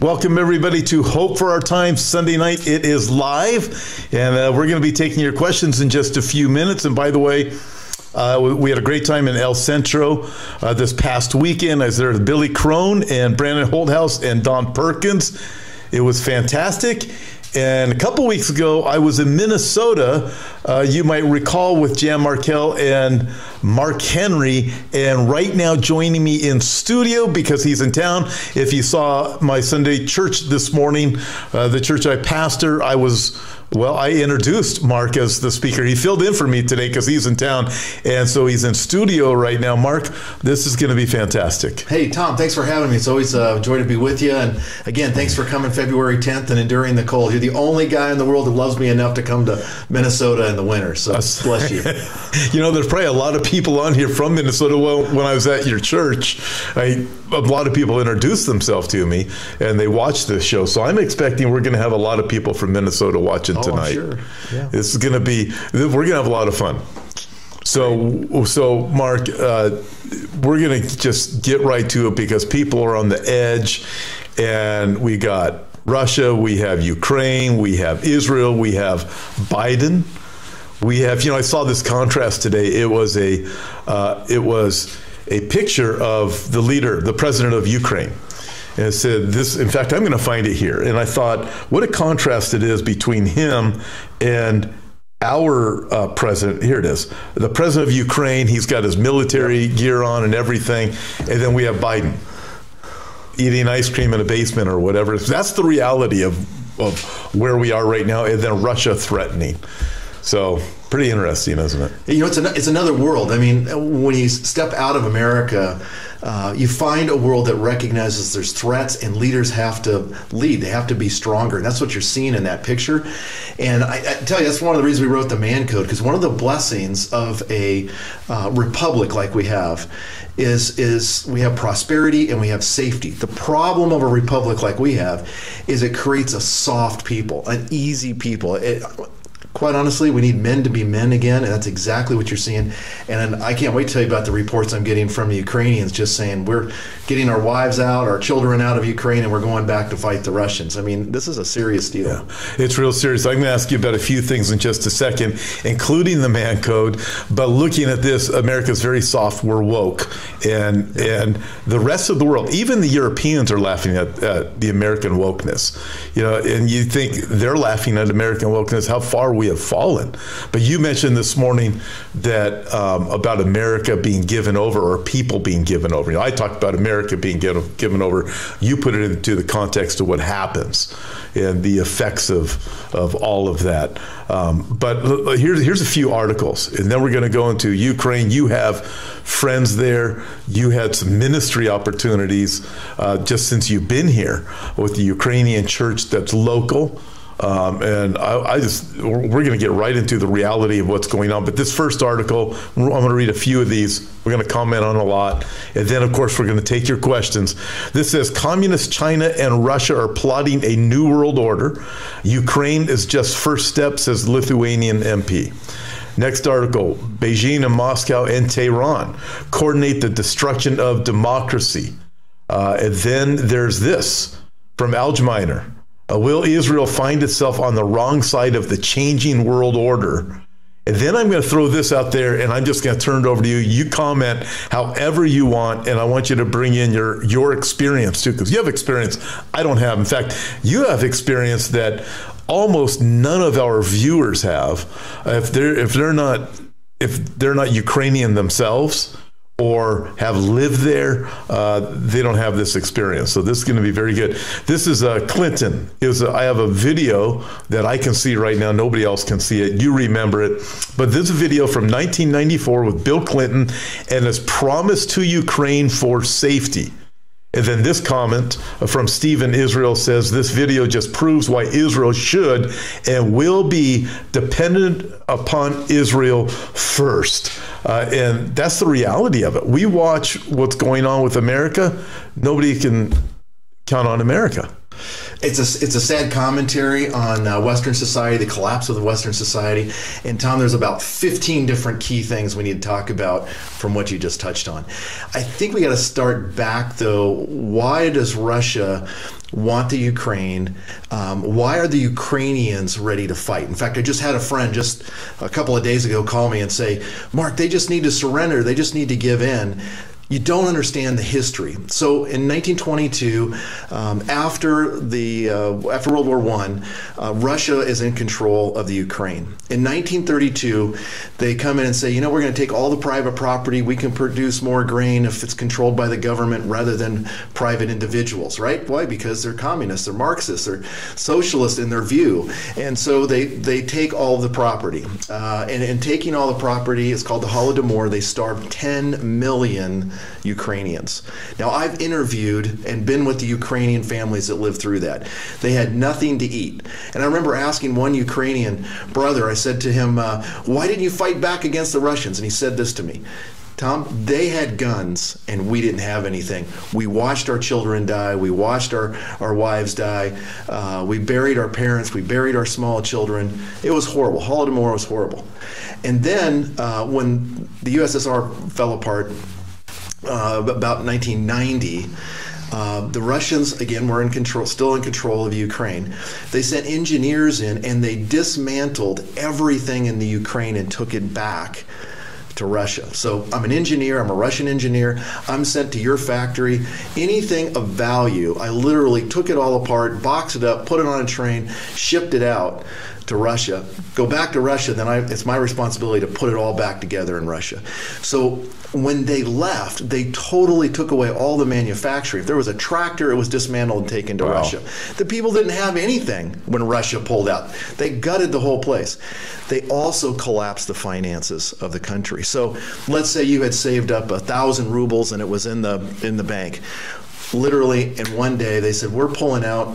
Welcome, everybody, to Hope for Our Time Sunday night. It is live, and uh, we're going to be taking your questions in just a few minutes. And by the way, uh, we had a great time in El Centro uh, this past weekend. I was there with Billy Crone and Brandon Holthaus and Don Perkins. It was fantastic. And a couple weeks ago, I was in Minnesota. Uh, you might recall with Jan Markell and Mark Henry. And right now, joining me in studio because he's in town. If you saw my Sunday church this morning, uh, the church I pastor, I was well, I introduced Mark as the speaker. He filled in for me today because he's in town. And so he's in studio right now. Mark, this is going to be fantastic. Hey, Tom, thanks for having me. It's always uh, a joy to be with you. And again, thanks for coming February 10th and enduring the cold. You're the only guy in the world that loves me enough to come to Minnesota in the winter. So bless you. you know, there's probably a lot of people on here from Minnesota. Well, when I was at your church, I, a lot of people introduced themselves to me and they watched this show. So I'm expecting we're going to have a lot of people from Minnesota watching Oh, tonight. sure. Yeah. This is going to be, we're going to have a lot of fun. So, so Mark, uh, we're going to just get right to it because people are on the edge, and we got Russia, we have Ukraine, we have Israel, we have Biden, we have. You know, I saw this contrast today. It was a, uh, it was a picture of the leader, the president of Ukraine. And said this, in fact, I'm going to find it here. And I thought, what a contrast it is between him and our uh, president. Here it is. The president of Ukraine, he's got his military gear on and everything. And then we have Biden eating ice cream in a basement or whatever. That's the reality of, of where we are right now. And then Russia threatening. So pretty interesting, isn't it? You know, it's, an, it's another world. I mean, when you step out of America, uh, you find a world that recognizes there's threats and leaders have to lead. They have to be stronger. And that's what you're seeing in that picture. And I, I tell you, that's one of the reasons we wrote the Man Code, because one of the blessings of a uh, republic like we have is, is we have prosperity and we have safety. The problem of a republic like we have is it creates a soft people, an easy people. It, quite honestly, we need men to be men again, and that's exactly what you're seeing. And I can't wait to tell you about the reports I'm getting from the Ukrainians, just saying we're getting our wives out, our children out of Ukraine, and we're going back to fight the Russians. I mean, this is a serious deal. Yeah, it's real serious. I'm going to ask you about a few things in just a second, including the man code. But looking at this, America's very soft. We're woke, and and the rest of the world, even the Europeans, are laughing at, at the American wokeness. You know, and you think they're laughing at American wokeness. How far we have fallen. But you mentioned this morning that um, about America being given over or people being given over. You know, I talked about America being given, given over. You put it into the context of what happens and the effects of of all of that. Um, but here's here's a few articles, and then we're going to go into Ukraine. You have friends there. You had some ministry opportunities uh, just since you've been here with the Ukrainian church that's local. Um, and I, I, just, we're going to get right into the reality of what's going on. But this first article, I'm going to read a few of these. We're going to comment on a lot. And then, of course, we're going to take your questions. This says Communist China and Russia are plotting a new world order. Ukraine is just first step, says Lithuanian MP. Next article Beijing and Moscow and Tehran coordinate the destruction of democracy. Uh, and then there's this from Algemeiner. Uh, will Israel find itself on the wrong side of the changing world order? And then I'm going to throw this out there and I'm just going to turn it over to you. You comment however you want, and I want you to bring in your, your experience too, because you have experience I don't have. In fact, you have experience that almost none of our viewers have. If they're if they're not if they're not Ukrainian themselves, or have lived there, uh, they don't have this experience. So this is going to be very good. This is uh, Clinton. Was a, I have a video that I can see right now. Nobody else can see it. You remember it, but this is video from 1994 with Bill Clinton and his promise to Ukraine for safety. And then this comment from Stephen Israel says this video just proves why Israel should and will be dependent upon Israel first. Uh, and that's the reality of it. We watch what's going on with America, nobody can count on America. It's a it's a sad commentary on uh, Western society, the collapse of the Western society. And Tom, there's about 15 different key things we need to talk about from what you just touched on. I think we got to start back though. Why does Russia want the Ukraine? Um, why are the Ukrainians ready to fight? In fact, I just had a friend just a couple of days ago call me and say, Mark, they just need to surrender. They just need to give in you don't understand the history. So in 1922, um, after the uh, after World War One, uh, Russia is in control of the Ukraine. In 1932, they come in and say, you know, we're going to take all the private property. We can produce more grain if it's controlled by the government rather than private individuals, right? Why? Because they're communists, they're Marxists, they're socialists in their view, and so they they take all the property. Uh, and in taking all the property, it's called the Holodomor. They starved 10 million Ukrainians. Now, I've interviewed and been with the Ukrainian families that lived through that. They had nothing to eat. And I remember asking one Ukrainian brother, I said to him, uh, Why didn't you fight back against the Russians? And he said this to me Tom, they had guns and we didn't have anything. We watched our children die. We watched our, our wives die. Uh, we buried our parents. We buried our small children. It was horrible. Holodomor was horrible. And then uh, when the USSR fell apart, uh, about 1990. Uh, the Russians again were in control, still in control of Ukraine. They sent engineers in and they dismantled everything in the Ukraine and took it back to Russia. So I'm an engineer, I'm a Russian engineer. I'm sent to your factory. Anything of value, I literally took it all apart, boxed it up, put it on a train, shipped it out to Russia, go back to Russia, then I, it's my responsibility to put it all back together in Russia. So when they left, they totally took away all the manufacturing. If there was a tractor, it was dismantled and taken to wow. Russia. The people didn't have anything when Russia pulled out. They gutted the whole place. They also collapsed the finances of the country. So let's say you had saved up a thousand rubles and it was in the in the bank. Literally, in one day, they said, "We're pulling out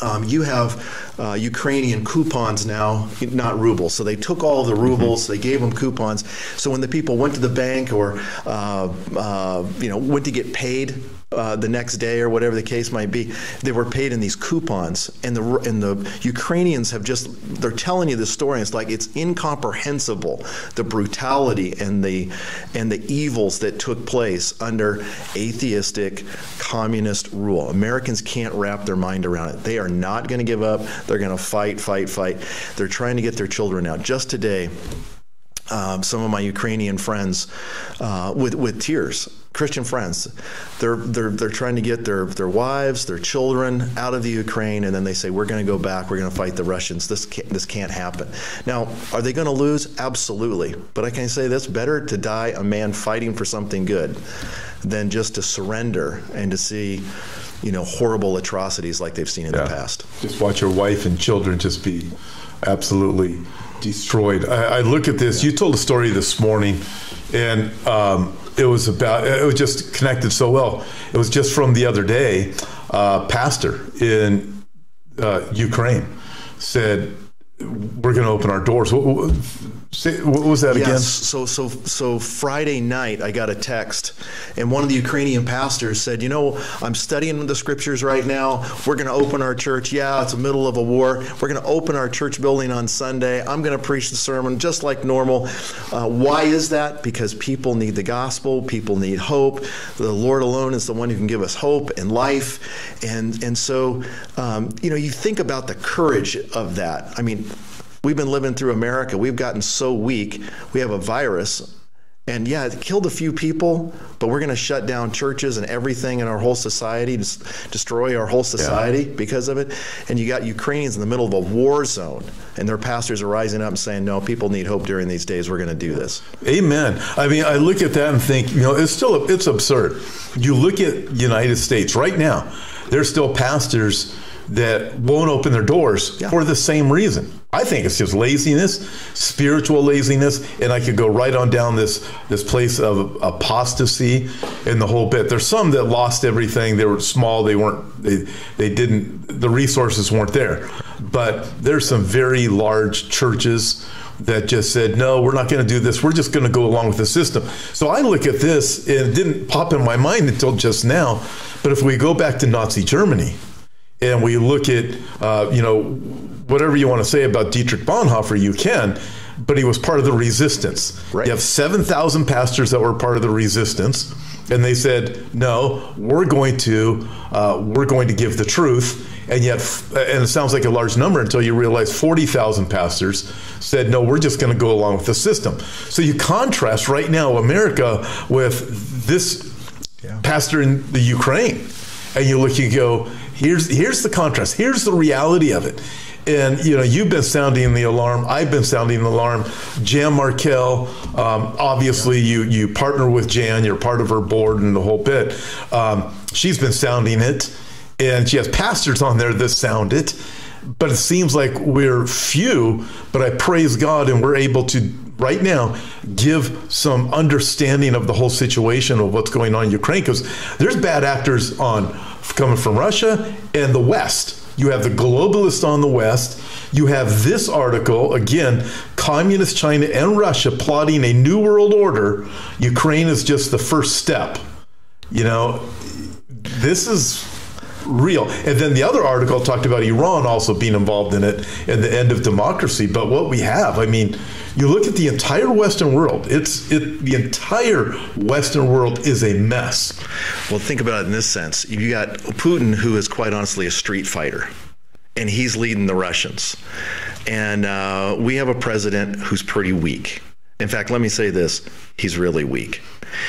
um, you have uh, Ukrainian coupons now, not rubles. So they took all the rubles, mm-hmm. they gave them coupons. So when the people went to the bank or uh, uh, you know went to get paid uh, the next day or whatever the case might be, they were paid in these coupons. And the and the Ukrainians have just they're telling you the story. it's like it's incomprehensible the brutality and the and the evils that took place under atheistic communist rule. Americans can't wrap their mind around it. They are not going to give up. They're going to fight, fight, fight. They're trying to get their children out. Just today. Um, some of my Ukrainian friends uh, with with tears Christian friends. They're, they're, they're trying to get their, their wives, their children out of the Ukraine, and then they say, We're going to go back, we're going to fight the Russians. This can't, this can't happen. Now, are they going to lose? Absolutely. But I can say this better to die a man fighting for something good than just to surrender and to see you know horrible atrocities like they've seen in yeah. the past. Just watch your wife and children just be absolutely destroyed. I, I look at this. You told a story this morning, and um, it was about it was just connected so well. It was just from the other day. Uh, pastor in uh, Ukraine said, "We're going to open our doors." Say, what was that yes. again? So, so, so Friday night, I got a text, and one of the Ukrainian pastors said, "You know, I'm studying the scriptures right now. We're going to open our church. Yeah, it's the middle of a war. We're going to open our church building on Sunday. I'm going to preach the sermon just like normal. Uh, why is that? Because people need the gospel. People need hope. The Lord alone is the one who can give us hope and life. And and so, um, you know, you think about the courage of that. I mean." We've been living through America. We've gotten so weak. We have a virus. And yeah, it killed a few people, but we're going to shut down churches and everything in our whole society, destroy our whole society yeah. because of it. And you got Ukrainians in the middle of a war zone, and their pastors are rising up and saying, "No, people need hope during these days. We're going to do this." Amen. I mean, I look at that and think, you know, it's still it's absurd. You look at United States right now. There's still pastors that won't open their doors yeah. for the same reason. I think it's just laziness, spiritual laziness, and I could go right on down this this place of apostasy in the whole bit. There's some that lost everything. They were small. They weren't. They they didn't. The resources weren't there. But there's some very large churches that just said, no, we're not going to do this. We're just going to go along with the system. So I look at this, and it didn't pop in my mind until just now. But if we go back to Nazi Germany and we look at, uh, you know, whatever you want to say about Dietrich Bonhoeffer, you can, but he was part of the resistance. Right. You have 7,000 pastors that were part of the resistance, and they said, no, we're going to, uh, we're going to give the truth. And yet, and it sounds like a large number until you realize 40,000 pastors said, no, we're just going to go along with the system. So you contrast right now America with this Yeah. pastor in the Ukraine, and you look, you go, here's here's the contrast, here's the reality of it. And you know, you've been sounding the alarm. I've been sounding the alarm. Jan Markell, um, obviously, you you partner with Jan. You're part of her board and the whole bit. Um, she's been sounding it, and she has pastors on there that sound it. But it seems like we're few. But I praise God, and we're able to right now give some understanding of the whole situation of what's going on in Ukraine because there's bad actors on coming from Russia and the West. You have the globalists on the West. You have this article again, communist China and Russia plotting a new world order. Ukraine is just the first step. You know, this is real. And then the other article talked about Iran also being involved in it and the end of democracy. But what we have, I mean, you look at the entire Western world. It's it, the entire Western world is a mess. Well, think about it in this sense. You got Putin, who is quite honestly a street fighter, and he's leading the Russians. And uh, we have a president who's pretty weak. In fact, let me say this he's really weak.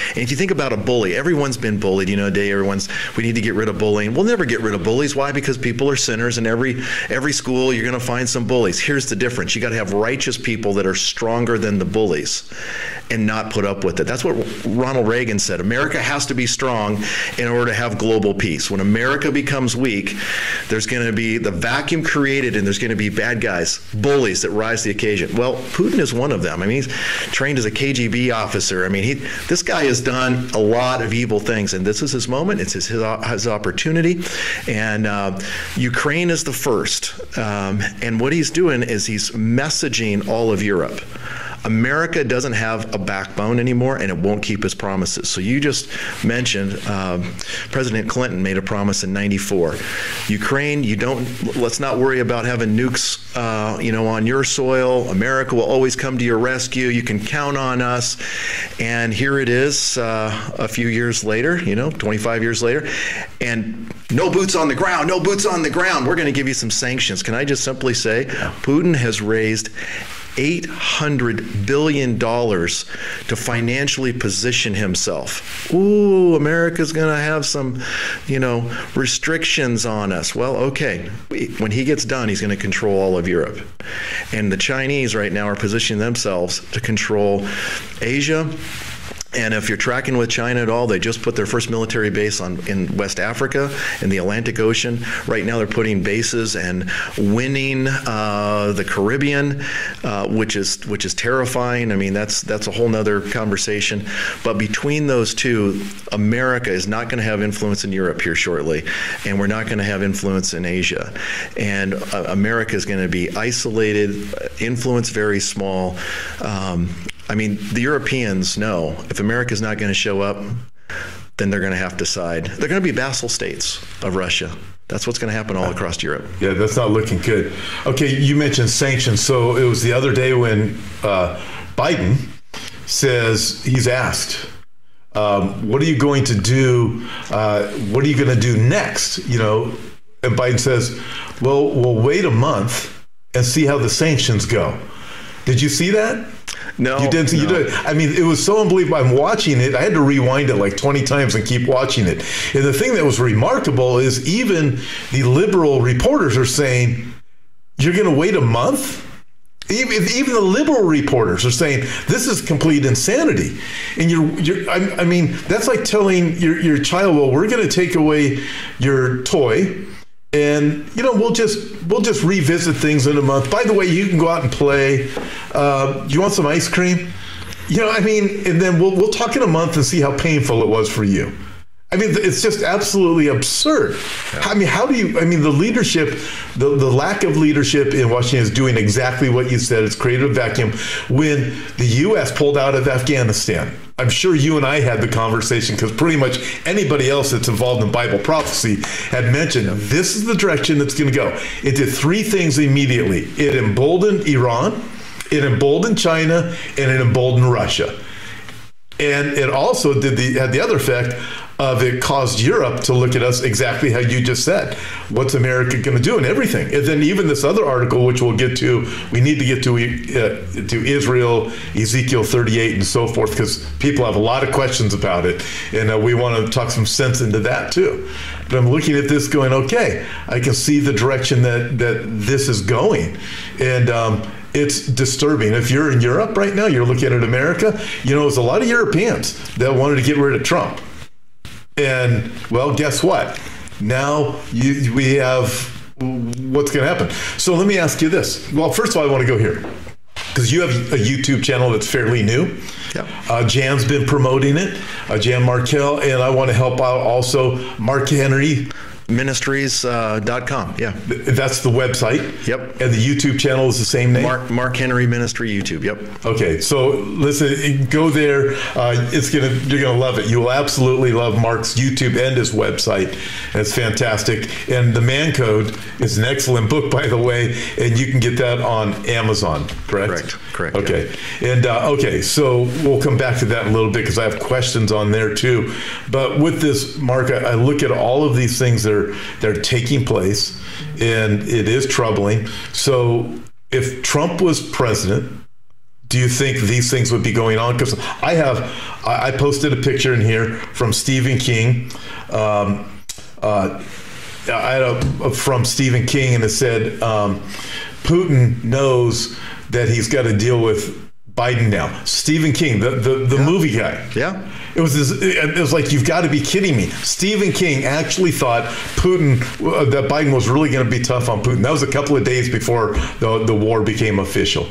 And if you think about a bully, everyone's been bullied. You know, day everyone's we need to get rid of bullying. We'll never get rid of bullies. Why? Because people are sinners, and every every school you're going to find some bullies. Here's the difference: you got to have righteous people that are stronger than the bullies, and not put up with it. That's what Ronald Reagan said. America has to be strong in order to have global peace. When America becomes weak, there's going to be the vacuum created, and there's going to be bad guys, bullies that rise to the occasion. Well, Putin is one of them. I mean, trained as a KGB officer. I mean, he this guy has done a lot of evil things, and this is his moment. It's his his, his opportunity, and uh, Ukraine is the first. Um, and what he's doing is he's messaging all of Europe. America doesn't have a backbone anymore, and it won't keep its promises. So you just mentioned um, President Clinton made a promise in '94. Ukraine, you don't. Let's not worry about having nukes, uh, you know, on your soil. America will always come to your rescue. You can count on us. And here it is, uh, a few years later. You know, 25 years later, and no boots on the ground. No boots on the ground. We're going to give you some sanctions. Can I just simply say, Putin has raised $800 billion to financially position himself. Ooh, America's going to have some, you know, restrictions on us. Well, okay. When he gets done, he's going to control all of Europe. And the Chinese right now are positioning themselves to control Asia. And if you're tracking with China at all, they just put their first military base on in West Africa in the Atlantic Ocean. Right now, they're putting bases and winning uh, the Caribbean, uh, which is which is terrifying. I mean, that's that's a whole nother conversation. But between those two, America is not going to have influence in Europe here shortly, and we're not going to have influence in Asia. And uh, America is going to be isolated, influence very small. Um, I mean, the Europeans know if America's not going to show up, then they're going to have to side. They're going to be vassal states of Russia. That's what's going to happen all across Europe. Yeah, that's not looking good. Okay, you mentioned sanctions. So it was the other day when uh, Biden says he's asked, um, "What are you going to do? Uh, what are you going to do next?" You know, and Biden says, "Well, we'll wait a month and see how the sanctions go." Did you see that? No, You didn't. You no. did. I mean, it was so unbelievable. I'm watching it. I had to rewind it like 20 times and keep watching it. And the thing that was remarkable is even the liberal reporters are saying, "You're going to wait a month." Even, even the liberal reporters are saying this is complete insanity, and you're, you're I, I mean, that's like telling your, your child, "Well, we're going to take away your toy, and you know we'll just we'll just revisit things in a month. By the way you can go out and play uh, you want some ice cream? You know i mean and then we'll, we'll talk in a month and see how painful it was for you I mean, it's just absolutely absurd. I mean, how do you? I mean, the leadership, the, the lack of leadership in Washington is doing exactly what you said. It's created a vacuum. When the U.S. pulled out of Afghanistan, I'm sure you and I had the conversation because pretty much anybody else that's involved in Bible prophecy had mentioned this is the direction that's going to go. It did three things immediately. It emboldened Iran, it emboldened China, and it emboldened Russia. And it also did the had the other effect of it caused Europe to look at us exactly how you just said. What's America going to do and everything? And then even this other article, which we'll get to, we need to get to uh, to Israel, Ezekiel 38, and so forth, because people have a lot of questions about it, and uh, we want to talk some sense into that too. But I'm looking at this, going, okay, I can see the direction that that this is going, and. Um, it's disturbing. If you're in Europe right now, you're looking at America, you know, there's a lot of Europeans that wanted to get rid of Trump. And well, guess what? Now you, we have what's going to happen. So let me ask you this. Well, first of all, I want to go here because you have a YouTube channel that's fairly new. Yeah. Uh, Jan's been promoting it, uh, Jan Markell, and I want to help out also Mark Henry ministries.com. Uh, yeah. That's the website. Yep. And the YouTube channel is the same name? Mark, Mark Henry Ministry YouTube. Yep. Okay. So listen, go there. Uh, it's going to, you're going to love it. You will absolutely love Mark's YouTube and his website. It's fantastic. And The Man Code is an excellent book, by the way, and you can get that on Amazon, correct? Correct. Correct. Okay. Yeah. And uh, okay, so we'll come back to that in a little bit because I have questions on there too. But with this, Mark, I, I look at all of these things that that are taking place, and it is troubling. So if Trump was president, do you think these things would be going on? Because I have, I posted a picture in here from Stephen King. Um, uh, I had a, from Stephen King, and it said um, Putin knows that he's got to deal with Biden now. Stephen King, the the, the yeah. movie guy. Yeah. It was this, it was like you've got to be kidding me. Stephen King actually thought Putin uh, that Biden was really going to be tough on Putin. That was a couple of days before the the war became official.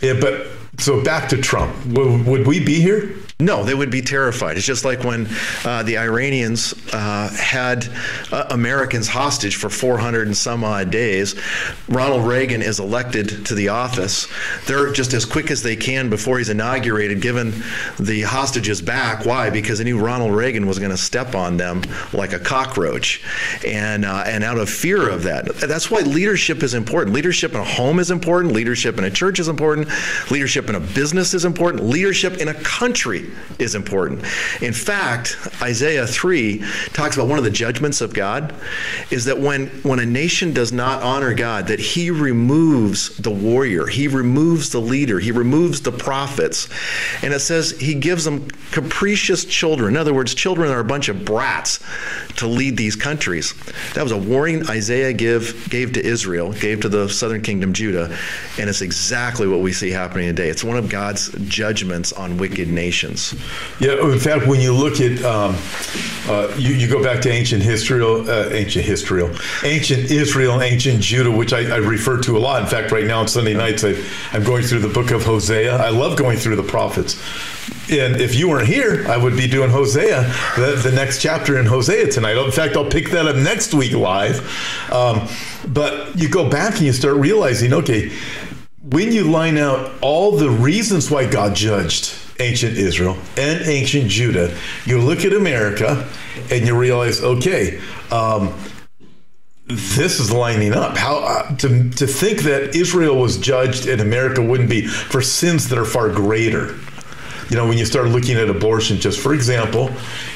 Yeah, but so back to Trump. Would, would we be here? No, they would be terrified. It's just like when uh, the Iranians uh, had uh, Americans hostage for 400 and some odd days. Ronald Reagan is elected to the office. They're just as quick as they can before he's inaugurated, giving the hostages back. Why? Because they knew Ronald Reagan was going to step on them like a cockroach, and uh, and out of fear of that. That's why leadership is important. Leadership in a home is important. Leadership in a church is important. Leadership in a business is important. Leadership in a country is important. In fact, Isaiah 3 talks about one of the judgments of God is that when, when a nation does not honor God, that he removes the warrior, he removes the leader, he removes the prophets. And it says he gives them capricious children. In other words, children are a bunch of brats to lead these countries. That was a warning Isaiah give, gave to Israel, gave to the southern kingdom, Judah, and it's exactly what we see happening today. It's one of God's judgments on wicked nations. Yeah, in fact, when you look at, um, uh, you, you, go back to ancient history, uh, ancient history, ancient Israel, ancient Judah, which I, I, refer to a lot. In fact, right now on Sunday nights, I, I'm going through the book of Hosea. I love going through the prophets. And if you weren't here, I would be doing Hosea, the, the next chapter in Hosea tonight. In fact, I'll pick that up next week live. Um, but you go back and you start realizing, okay, when you line out all the reasons why God judged ancient Israel and ancient Judah, you look at America and you realize, okay, um, this is lining up. How uh, to to think that Israel was judged and America wouldn't be for sins that are far greater. You know, when you start looking at abortion, just for example,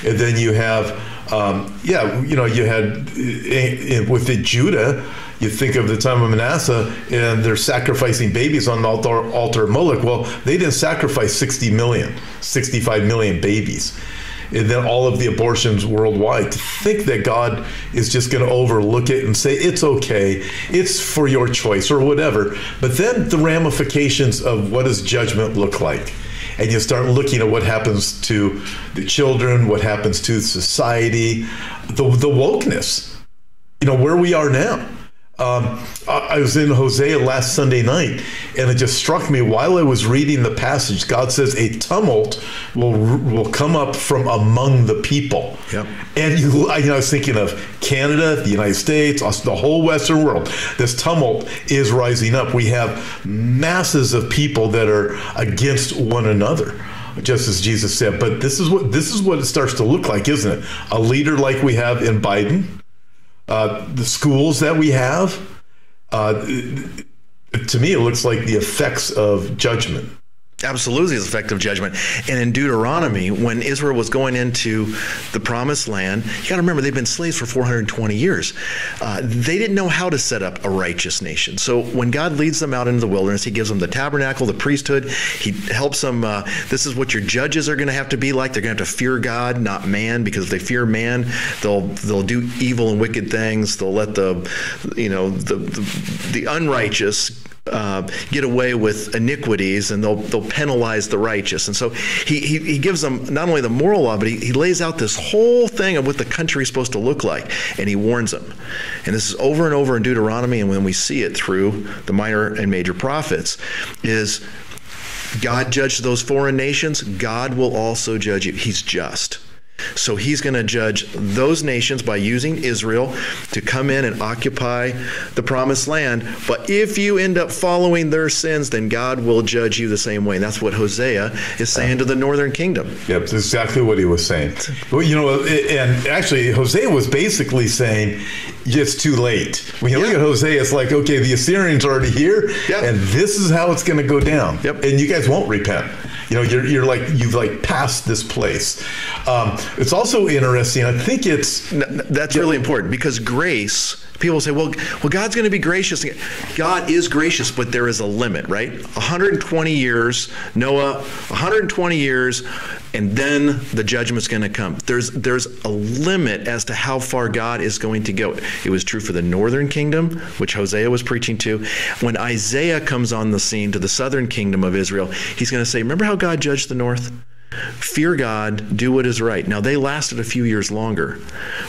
and then you have, um, yeah, you know, you had uh, with the Judah you think of the time of Manasseh, and they're sacrificing babies on the altar, altar of Moloch. Well, they didn't sacrifice 60 million, 65 million babies. And then all of the abortions worldwide. To think that God is just going to overlook it and say, it's okay, it's for your choice or whatever. But then the ramifications of what does judgment look like? and you start looking at what happens to the children, what happens to society, the, the wokeness, you know, where we are now Um, I was in Hosea last Sunday night, and it just struck me while I was reading the passage. God says a tumult will will come up from among the people. Yep. And you, I, you know, I was thinking of Canada, the United States, the whole Western world. This tumult is rising up. We have masses of people that are against one another just as Jesus said. But this is what this is what it starts to look like, isn't it? A leader like we have in Biden, uh, the schools that we have. Uh, to me, it looks like the effects of judgment. Absolutely, is effective judgment. And in Deuteronomy, when Israel was going into the promised land, you got to remember they've been slaves for 420 years. Uh, they didn't know how to set up a righteous nation. So when God leads them out into the wilderness, He gives them the tabernacle, the priesthood. He helps them. Uh, this is what your judges are going to have to be like. They're going to have to fear God, not man, because if they fear man, they'll they'll do evil and wicked things. They'll let the you know the, the, the unrighteous uh, get away with iniquities and they'll, they'll penalize the righteous. And so he, he, he gives them not only the moral law, but he, he lays out this whole thing of what the country is supposed to look like. And he warns them. And this is over and over in Deuteronomy, and when we see it through the minor and major prophets, is God judged those foreign nations, God will also judge you. He's just. So he's going to judge those nations by using Israel to come in and occupy the promised land. But if you end up following their sins, then God will judge you the same way. And that's what Hosea is saying to the northern kingdom. Yep, exactly what he was saying. Well, you know, and actually, Hosea was basically saying it's too late. When you yeah. look at Hosea, it's like, okay, the Assyrians are already here, yep. and this is how it's going to go down. Yep. And you guys won't repent. You know, you're, you're like you've like passed this place. Um, it's also interesting. I think it's that's really important because grace people say, well, well, God's going to be gracious. God is gracious, but there is a limit, right? 120 years, Noah, 120 years, and then the judgment's going to come. There's there's a limit as to how far God is going to go. It was true for the northern kingdom, which Hosea was preaching to. When Isaiah comes on the scene to the southern kingdom of Israel, he's going to say, "Remember how God judged the north?" Fear God, do what is right. Now, they lasted a few years longer,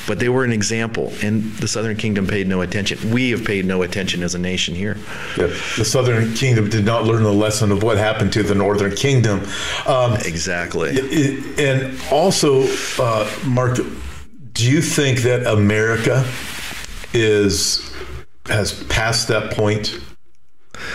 but they were an example, and the Southern Kingdom paid no attention. We have paid no attention as a nation here. Yeah, the Southern Kingdom did not learn the lesson of what happened to the Northern Kingdom. Um, exactly. It, and also, uh, Mark, do you think that America is has passed that point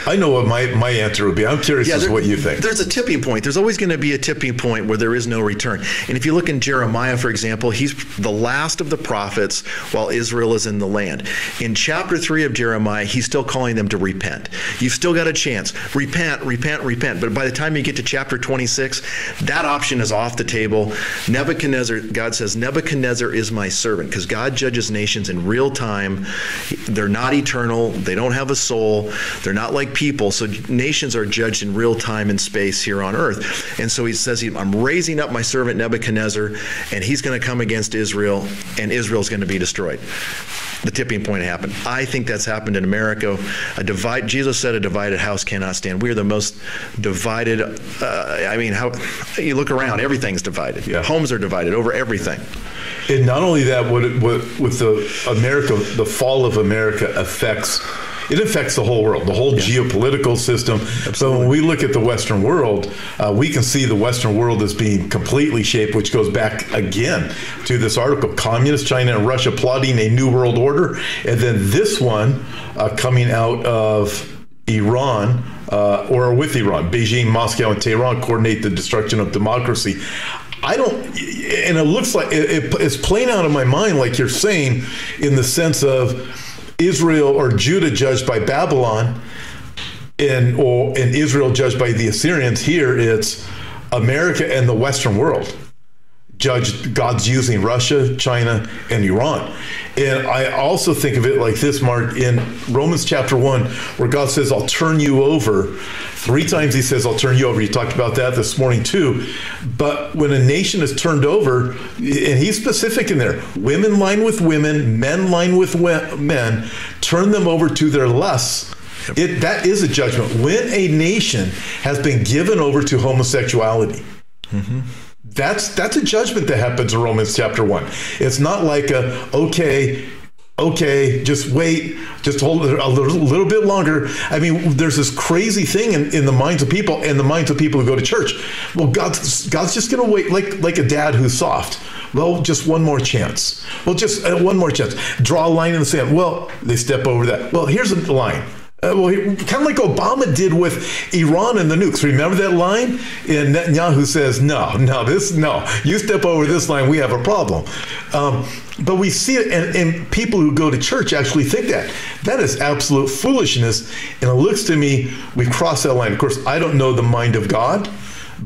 I know what my, my answer would be. I'm curious yeah, as to what you think. There's a tipping point. There's always going to be a tipping point where there is no return. And if you look in Jeremiah, for example, he's the last of the prophets while Israel is in the land. In chapter 3 of Jeremiah, he's still calling them to repent. You've still got a chance. Repent, repent, repent. But by the time you get to chapter 26, that option is off the table. Nebuchadnezzar, God says, Nebuchadnezzar is my servant because God judges nations in real time. They're not eternal, they don't have a soul, they're not like people. So nations are judged in real time and space here on earth. And so he says, I'm raising up my servant Nebuchadnezzar, and he's going to come against Israel, and Israel's going to be destroyed the tipping point happened. I think that's happened in America. A divide. Jesus said, "A divided house cannot stand." We are the most divided. Uh, I mean, how you look around, everything's divided. Yeah. Homes are divided over everything. And not only that, what, what with the America, the fall of America affects it affects the whole world, the whole yeah. geopolitical system. Absolutely. So when we look at the Western world, uh, we can see the Western world as being completely shaped, which goes back again to this article Communist China and Russia plotting a new world order. And then this one uh, coming out of Iran uh, or with Iran. Beijing, Moscow, and Tehran coordinate the destruction of democracy. I don't, and it looks like it, it, it's playing out in my mind, like you're saying, in the sense of Israel or Judah judged by Babylon, and or in Israel judged by the Assyrians. Here it's America and the Western world judged. God's using Russia, China, and Iran. And I also think of it like this, Mark, in Romans chapter one, where God says, "I'll turn you over." Three times he says, I'll turn you over. You talked about that this morning too. But when a nation is turned over, and he's specific in there women line with women, men line with men, turn them over to their lusts. It, that is a judgment. When a nation has been given over to homosexuality, mm-hmm. that's that's a judgment that happens in Romans chapter one. It's not like a okay, okay, just wait, just hold it a little, little bit longer. I mean, there's this crazy thing in, in the minds of people and the minds of people who go to church. Well, God's God's just going to wait, like like a dad who's soft. Well, just one more chance. Well, just uh, one more chance. Draw a line in the sand. Well, they step over that. Well, here's a line. Uh, well, kind of like Obama did with Iran and the nukes. Remember that line? And Netanyahu says, "No, no, this, no. You step over this line, we have a problem." Um, but we see it, and, and people who go to church actually think that that is absolute foolishness. And it looks to me we cross that line. Of course, I don't know the mind of God.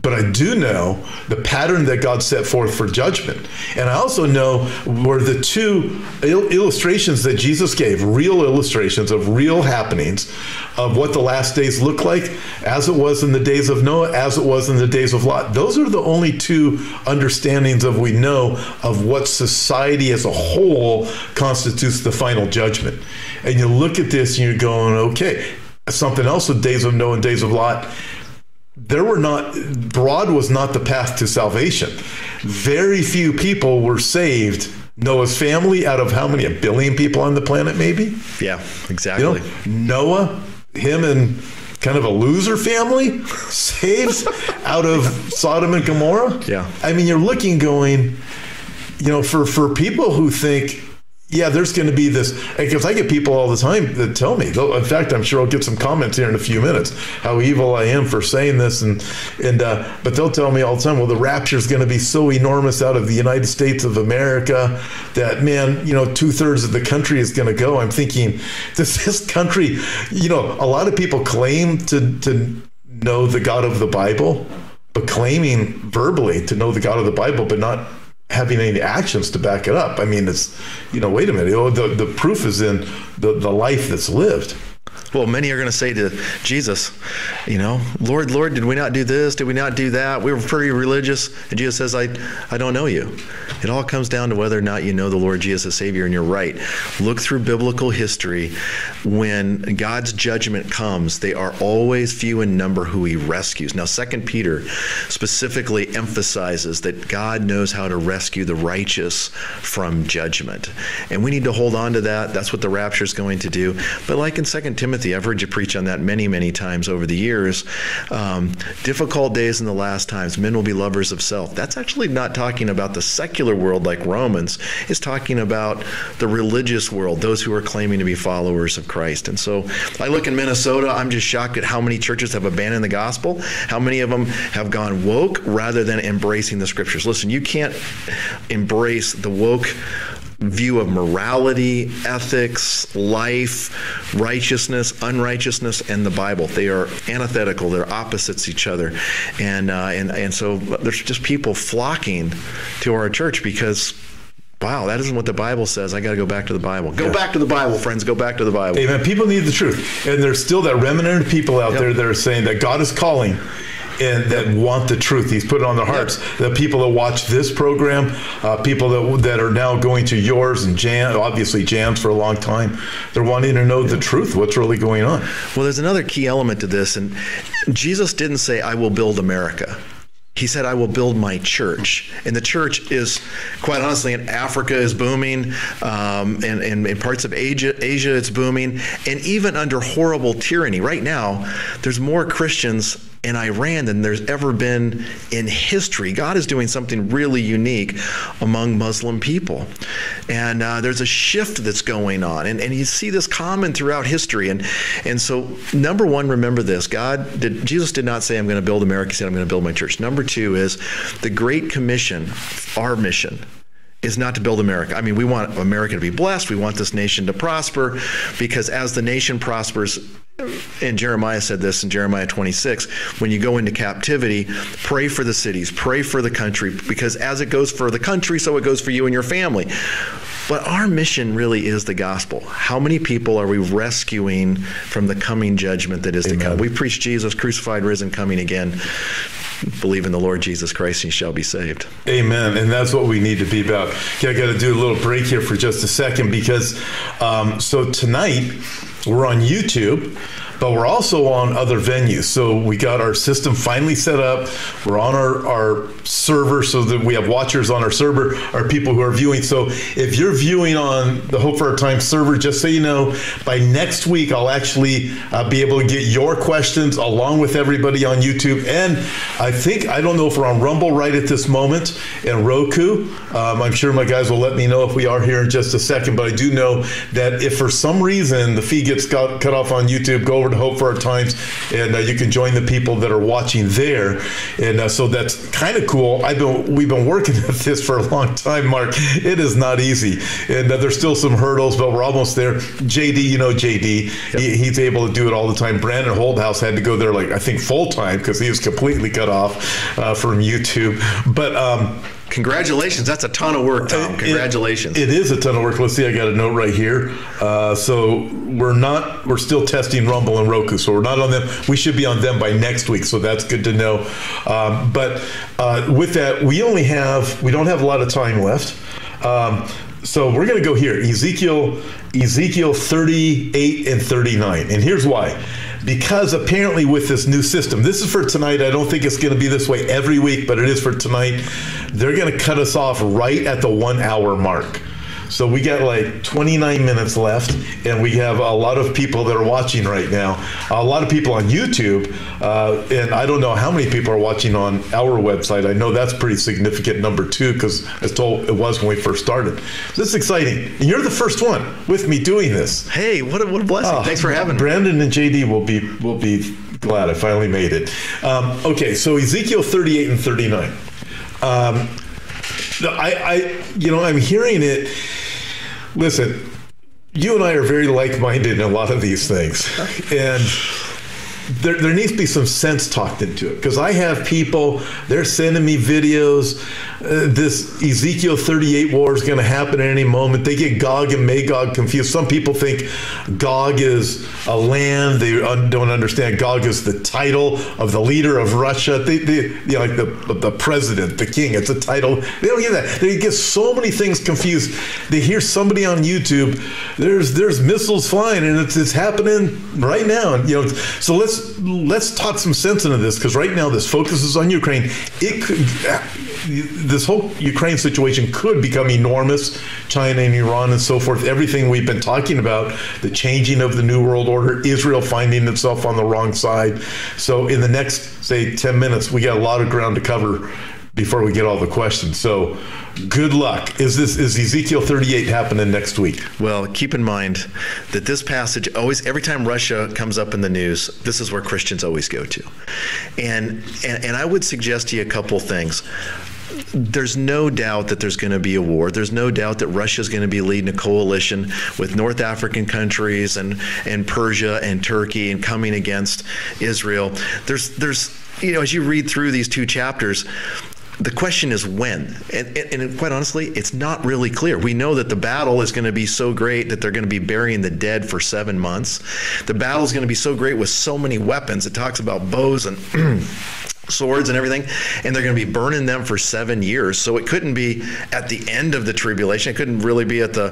But I do know the pattern that God set forth for judgment. And I also know where the two il- illustrations that Jesus gave, real illustrations of real happenings of what the last days look like, as it was in the days of Noah, as it was in the days of Lot. Those are the only two understandings of we know of what society as a whole constitutes the final judgment. And you look at this and you're going, okay, something else with days of Noah and days of Lot there were not broad was not the path to salvation. Very few people were saved. Noah's family out of how many? A billion people on the planet maybe? Yeah exactly. you know, noah him and kind of a loser family saves out of sodom and gomorrah? Yeah. I mean you're looking going you know for for people who think yeah, there's going to be this because I get people all the time that tell me. In fact, I'm sure I'll get some comments here in a few minutes how evil I am for saying this, and and uh, but they'll tell me all the time, well, the rapture is going to be so enormous out of the United States of America that man, you know, two thirds of the country is going to go. I'm thinking, does this country, you know, a lot of people claim to to know the God of the Bible, but claiming verbally to know the God of the Bible, but not having any actions to back it up. I mean, it's, you know, wait a minute. Oh, the, the proof is in the, the life that's lived. Well, many are going to say to Jesus, you know, Lord, Lord, did we not do this? Did we not do that? We were pretty religious. And Jesus says, I, I don't know you. It all comes down to whether or not you know the Lord Jesus as Savior, and you're right. Look through biblical history. When God's judgment comes, they are always few in number who he rescues. Now, Second Peter specifically emphasizes that God knows how to rescue the righteous from judgment. And we need to hold on to that. That's what the rapture is going to do. But like in Second Timothy, I've heard you preach on that many, many times over the years. Um, difficult days in the last times, men will be lovers of self. That's actually not talking about the secular world like Romans. It's talking about the religious world, those who are claiming to be followers of Christ. And so I look in Minnesota, I'm just shocked at how many churches have abandoned the gospel, how many of them have gone woke rather than embracing the scriptures. Listen, you can't embrace the woke view of morality, ethics, life, righteousness, unrighteousness, and the Bible. They are antithetical. They're opposites each other, and uh, and and so there's just people flocking to our church because. Wow, that isn't what the Bible says. I got to go back to the Bible. Go yeah. back to the Bible, friends. Go back to the Bible. Amen. People need the truth, and there's still that remnant of people out yep. there that are saying that God is calling and that want the truth. He's put it on their hearts. Yep. The people that watch this program, uh, people that that are now going to yours and Jan, obviously Jan's for a long time, they're wanting to know the truth. What's really going on? Well, there's another key element to this, and Jesus didn't say, "I will build America." He said, I will build my church. And the church is, quite honestly, in Africa is booming, um, and, and in parts of Asia, Asia it's booming. And even under horrible tyranny, right now, there's more Christians in Iran than there's ever been in history. God is doing something really unique among Muslim people. And uh, there's a shift that's going on. And, and you see this common throughout history. And, and so, number one, remember this God did, Jesus did not say, I'm going to build America. He said, I'm going to build my church. Number two is the Great Commission, our mission is not to build America. I mean, we want America to be blessed. We want this nation to prosper because as the nation prospers, and Jeremiah said this in Jeremiah 26 when you go into captivity, pray for the cities, pray for the country, because as it goes for the country, so it goes for you and your family. But our mission really is the gospel. How many people are we rescuing from the coming judgment that is Amen. to come? We preach Jesus crucified, risen, coming again believe in the Lord Jesus Christ, and you shall be saved. Amen. And that's what we need to be about. Okay, I got to do a little break here for just a second because um, so tonight we're on YouTube but we're also on other venues. So we got our system finally set up. We're on our, our server so that we have watchers on our server, our people who are viewing. So if you're viewing on the Hope for Our Time server, just so you know, by next week, I'll actually uh, be able to get your questions along with everybody on YouTube. And I think, I don't know if we're on Rumble right at this moment and Roku. Um, I'm sure my guys will let me know if we are here in just a second, but I do know that if for some reason the feed gets cut, cut off on YouTube, go over Hope for Our Times, and uh, you can join the people that are watching there. And uh, so that's kind of cool. I've been we've been working at this for a long time, Mark. It is not easy, and uh, there's still some hurdles, but we're almost there. JD, you know JD, yep. he, he's able to do it all the time. Brandon Holthaus had to go there like I think full time because he was completely cut off uh, from YouTube, but. Um, Congratulations. That's a ton of work, Tom. Congratulations. it, it is a ton of work. Let's see, I got a note right here. Uh, so we're not, we're still testing Rumble and Roku. So we're not on them. We should be on them by next week. So that's good to know. Um, but uh, with that, we only have, we don't have a lot of time left. Um, so we're going to go here ezekiel ezekiel 38 and 39 and here's why because apparently with this new system, this is for tonight. I don't think it's going to be this way every week, but it is for tonight. They're going to cut us off right at the one hour mark. So we got like 29 minutes left, and we have a lot of people that are watching right now. A lot of people on YouTube, uh, and I don't know how many people are watching on our website. I know that's pretty significant number two because I was told it was when we first started. So this is exciting, and you're the first one with me doing this. Hey, what a, what a blessing! Oh, Thanks for having Brandon me. Brandon and JD will be will be glad I finally made it. Um, okay, so Ezekiel 38 and 39. Um, I, I, you know, I'm hearing it listen, you and I are very like-minded in a lot of these things, and there, there needs to be some sense talked into it because I have people they're sending me videos uh, this Ezekiel 38 war is going to happen at any moment. They get Gog and Magog confused. Some people think Gog is a land. They don't understand Gog is the title of the leader of Russia. They, they you know, like the, the president, the king. It's a title. They don't get that. They get so many things confused. They hear somebody on YouTube. There's there's missiles flying and it's it's happening right now. You know, so let's let's talk some sense into this because right now this focuses on Ukraine. It could this whole Ukraine situation could become enormous. China and Iran and so forth. Everything we've been talking about, the changing of the New World Order, Israel finding itself on the wrong side. So, in the next, say, 10 minutes, we got a lot of ground to cover before we get all the questions. So, good luck. Is this is Ezekiel 38 happening next week? Well, keep in mind that this passage always every time Russia comes up in the news, this is where Christians always go to. And and, and I would suggest to you a couple things there's no doubt that there's going to be a war. There's no doubt that Russia is going to be leading a coalition with North African countries and, and Persia and Turkey and coming against Israel. There's there's you know as you read through these two chapters, the question is when. And, and, and, quite honestly, it's not really clear. We know that the battle is going to be so great that they're going to be burying the dead for seven months. The battle is going to be so great with so many weapons. It talks about bows and swords and everything and they're going to be burning them for seven years so it couldn't be at the end of the tribulation it couldn't really be at the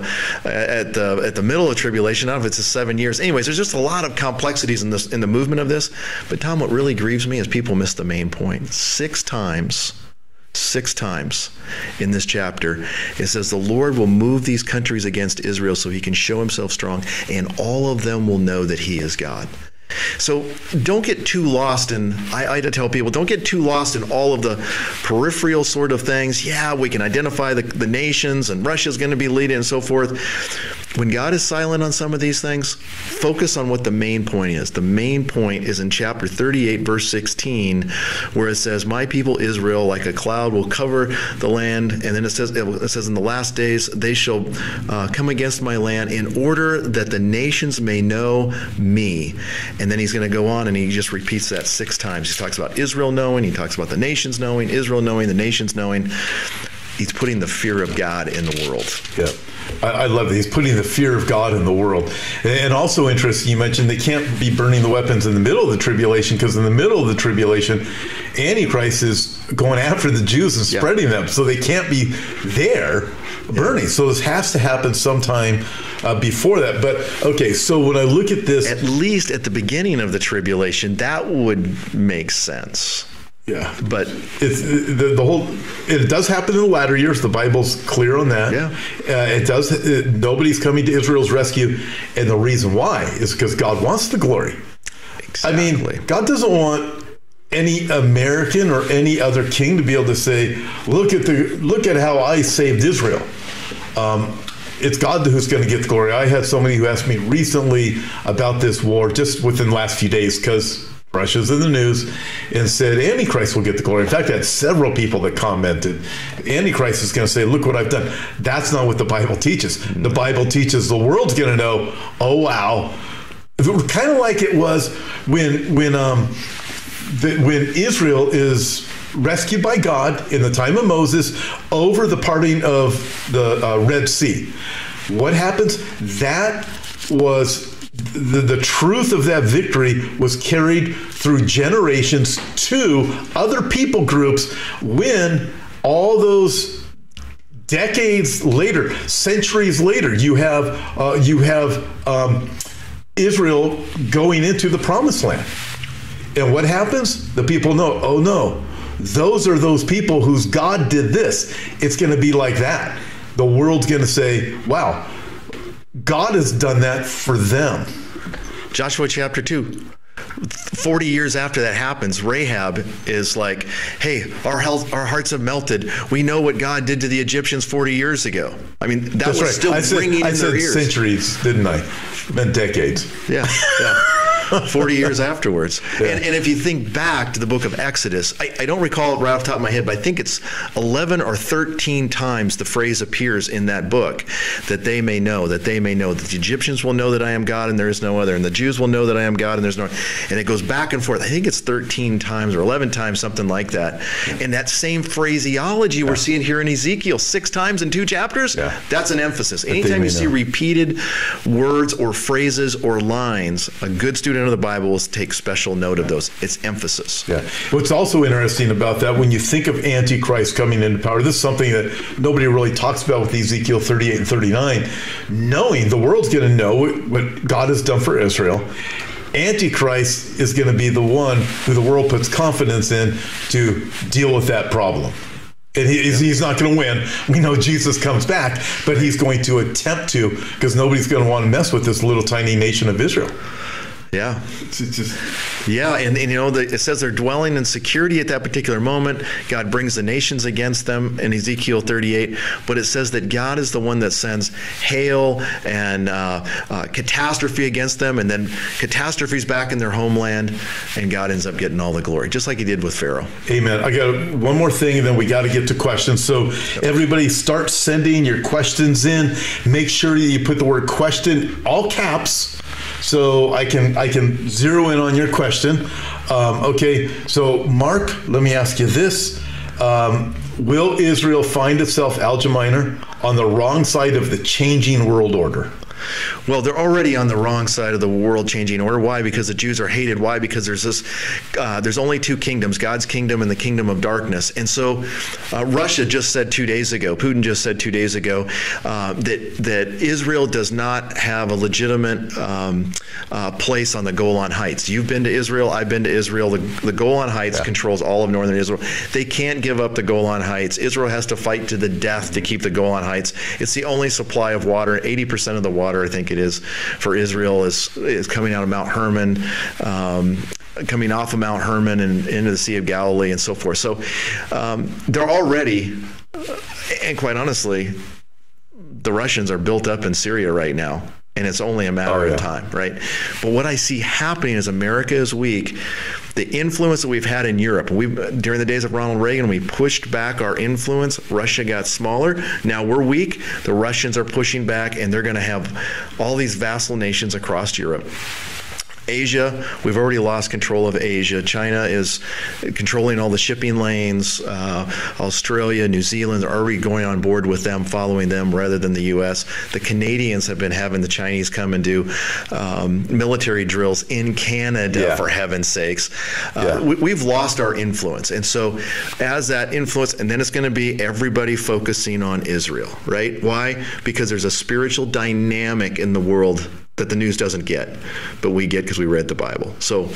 at the at the middle of tribulation not if it's a seven years anyways there's just a lot of complexities in this in the movement of this but tom what really grieves me is people miss the main point six times six times in this chapter it says the lord will move these countries against israel so he can show himself strong and all of them will know that he is god so don't get too lost in, I, I tell people, don't get too lost in all of the peripheral sort of things. Yeah, we can identify the, the nations and Russia's going to be leading and so forth. When God is silent on some of these things, focus on what the main point is. The main point is in chapter 38, verse 16, where it says, My people Israel, like a cloud, will cover the land. And then it says, it says In the last days, they shall uh, come against my land in order that the nations may know me. And then he's going to go on and he just repeats that six times. He talks about Israel knowing, he talks about the nations knowing, Israel knowing, the nations knowing. He's putting the fear of God in the world. Yeah. I, I love that. He's putting the fear of God in the world. And also interesting, you mentioned they can't be burning the weapons in the middle of the tribulation because in the middle of the tribulation, Antichrist is going after the Jews and spreading yeah. them. So they can't be there burning. So this has to happen sometime uh, before that. But okay, so when I look at this, At least at the beginning of the tribulation, that would make sense. Yeah, But it's the, the whole. It does happen in the latter years. The Bible's clear on that. Yeah. uh, it does. It, nobody's coming to Israel's rescue, and the reason why is because God wants the glory. Exactly. I mean, God doesn't want any American or any other king to be able to say, "Look at the look at how I saved Israel." Um, it's God who's going to get the glory. I had somebody who asked me recently about this war, just within the last few days, because Russia's in the news, and said Antichrist will get the glory. In fact, I had several people that commented, Antichrist is going to say, "Look what I've done." That's not what the Bible teaches. The Bible teaches the world's going to know, "Oh wow." kind of like it was when when um the, when Israel is rescued by God in the time of Moses over the parting of the uh, Red Sea. What happens? That was the, the truth of that victory was carried through generations to other people groups when all those decades later, centuries later, you have uh, you have um, Israel going into the promised land. And what happens? The people know, oh no, those are those people whose God did this. It's going to be like that. The world's going to say, wow, God has done that for them. Joshua chapter 2. 40 years after that happens, Rahab is like, hey, our, health, our hearts have melted. We know what God did to the Egyptians 40 years ago. I mean, that That's was right. still I said, ringing I in said their ears. centuries, didn't I? Meant decades. Yeah, yeah. 40 years afterwards. And, and if you think back to the book of Exodus, I, I don't recall it right off the top of my head, but I think it's 11 or 13 times the phrase appears in that book that they may know, that they may know, that the Egyptians will know that I am God and there is no other, and the Jews will know that I am God and there's no And it goes back and forth. I think it's 13 times or 11 times, something like that. And that same phraseology we're seeing here in Ezekiel six times in two chapters, Yeah. that's an emphasis. Anytime you see know. repeated words or phrases or lines, a good student of the Bible will take special note of those. It's emphasis. Yeah. What's also interesting about that, when you think of Antichrist coming into power, this is something that nobody really talks about with Ezekiel 38 and 39. Knowing the world's going to know what- God has done for Israel. Antichrist is going to be the one who the world puts confidence in to deal with that problem. And he, he's- he's not going to win. We know Jesus comes back, but he's going to attempt to because nobody's going to want to mess with this little tiny nation of Israel. Yeah. It's it's just, Yeah, and, and you know, the, it says they're dwelling in security at that particular moment. God brings the nations against them in Ezekiel 38, but it says that God is the one that sends hail and uh, uh, catastrophe against them, and then catastrophes back in their homeland, and God ends up getting all the glory, just like He did with Pharaoh. Amen. I got one more thing, and then we got to get to questions. So, everybody, start sending your questions in. Make sure that you put the word "question" all caps, so I can I can zero in on your question. Um, okay. So, Mark, let me ask you this: um, Will Israel find itself, Minor, on the wrong side of the changing world order? Well, they're already on the wrong side of the world-changing order. Why? Because the Jews are hated. Why? Because there's this, uh, there's only two kingdoms: God's kingdom and the kingdom of darkness. And so, uh, Russia just said two days ago, Putin just said two days ago, uh, that that Israel does not have a legitimate um, uh, place on the Golan Heights. You've been to Israel. I've been to Israel. The, the Golan Heights controls all of northern Israel. They can't give up the Golan Heights. Israel has to fight to the death to keep the Golan Heights. It's the only supply of water. 80% of the water, I think it is, for Israel is is coming out of Mount Hermon. Um, coming off of Mount Hermon and into the Sea of Galilee and so forth. So um, they're already, and quite honestly, the Russians are built up in Syria right now, and it's only a matter Oh, yeah. of time, right? But what I see happening is America is weak. The influence that we've had in Europe, we during the days of Ronald Reagan, we pushed back our influence. Russia got smaller. Now we're weak. The Russians are pushing back, and they're going to have all these vassal nations across Europe. Asia, we've already lost control of Asia. China is controlling all the shipping lanes. Uh, Australia, New Zealand are already going on board with them, following them rather than the U.S. The Canadians have been having the Chinese come and do um, military drills in Canada, Yeah. for heaven's sakes. Uh, Yeah. we, we've lost our influence. And so, as that influence, and then it's going to be everybody focusing on Israel, right? Why? Because there's a spiritual dynamic in the world that the news doesn't get, but we get because we read the Bible. So,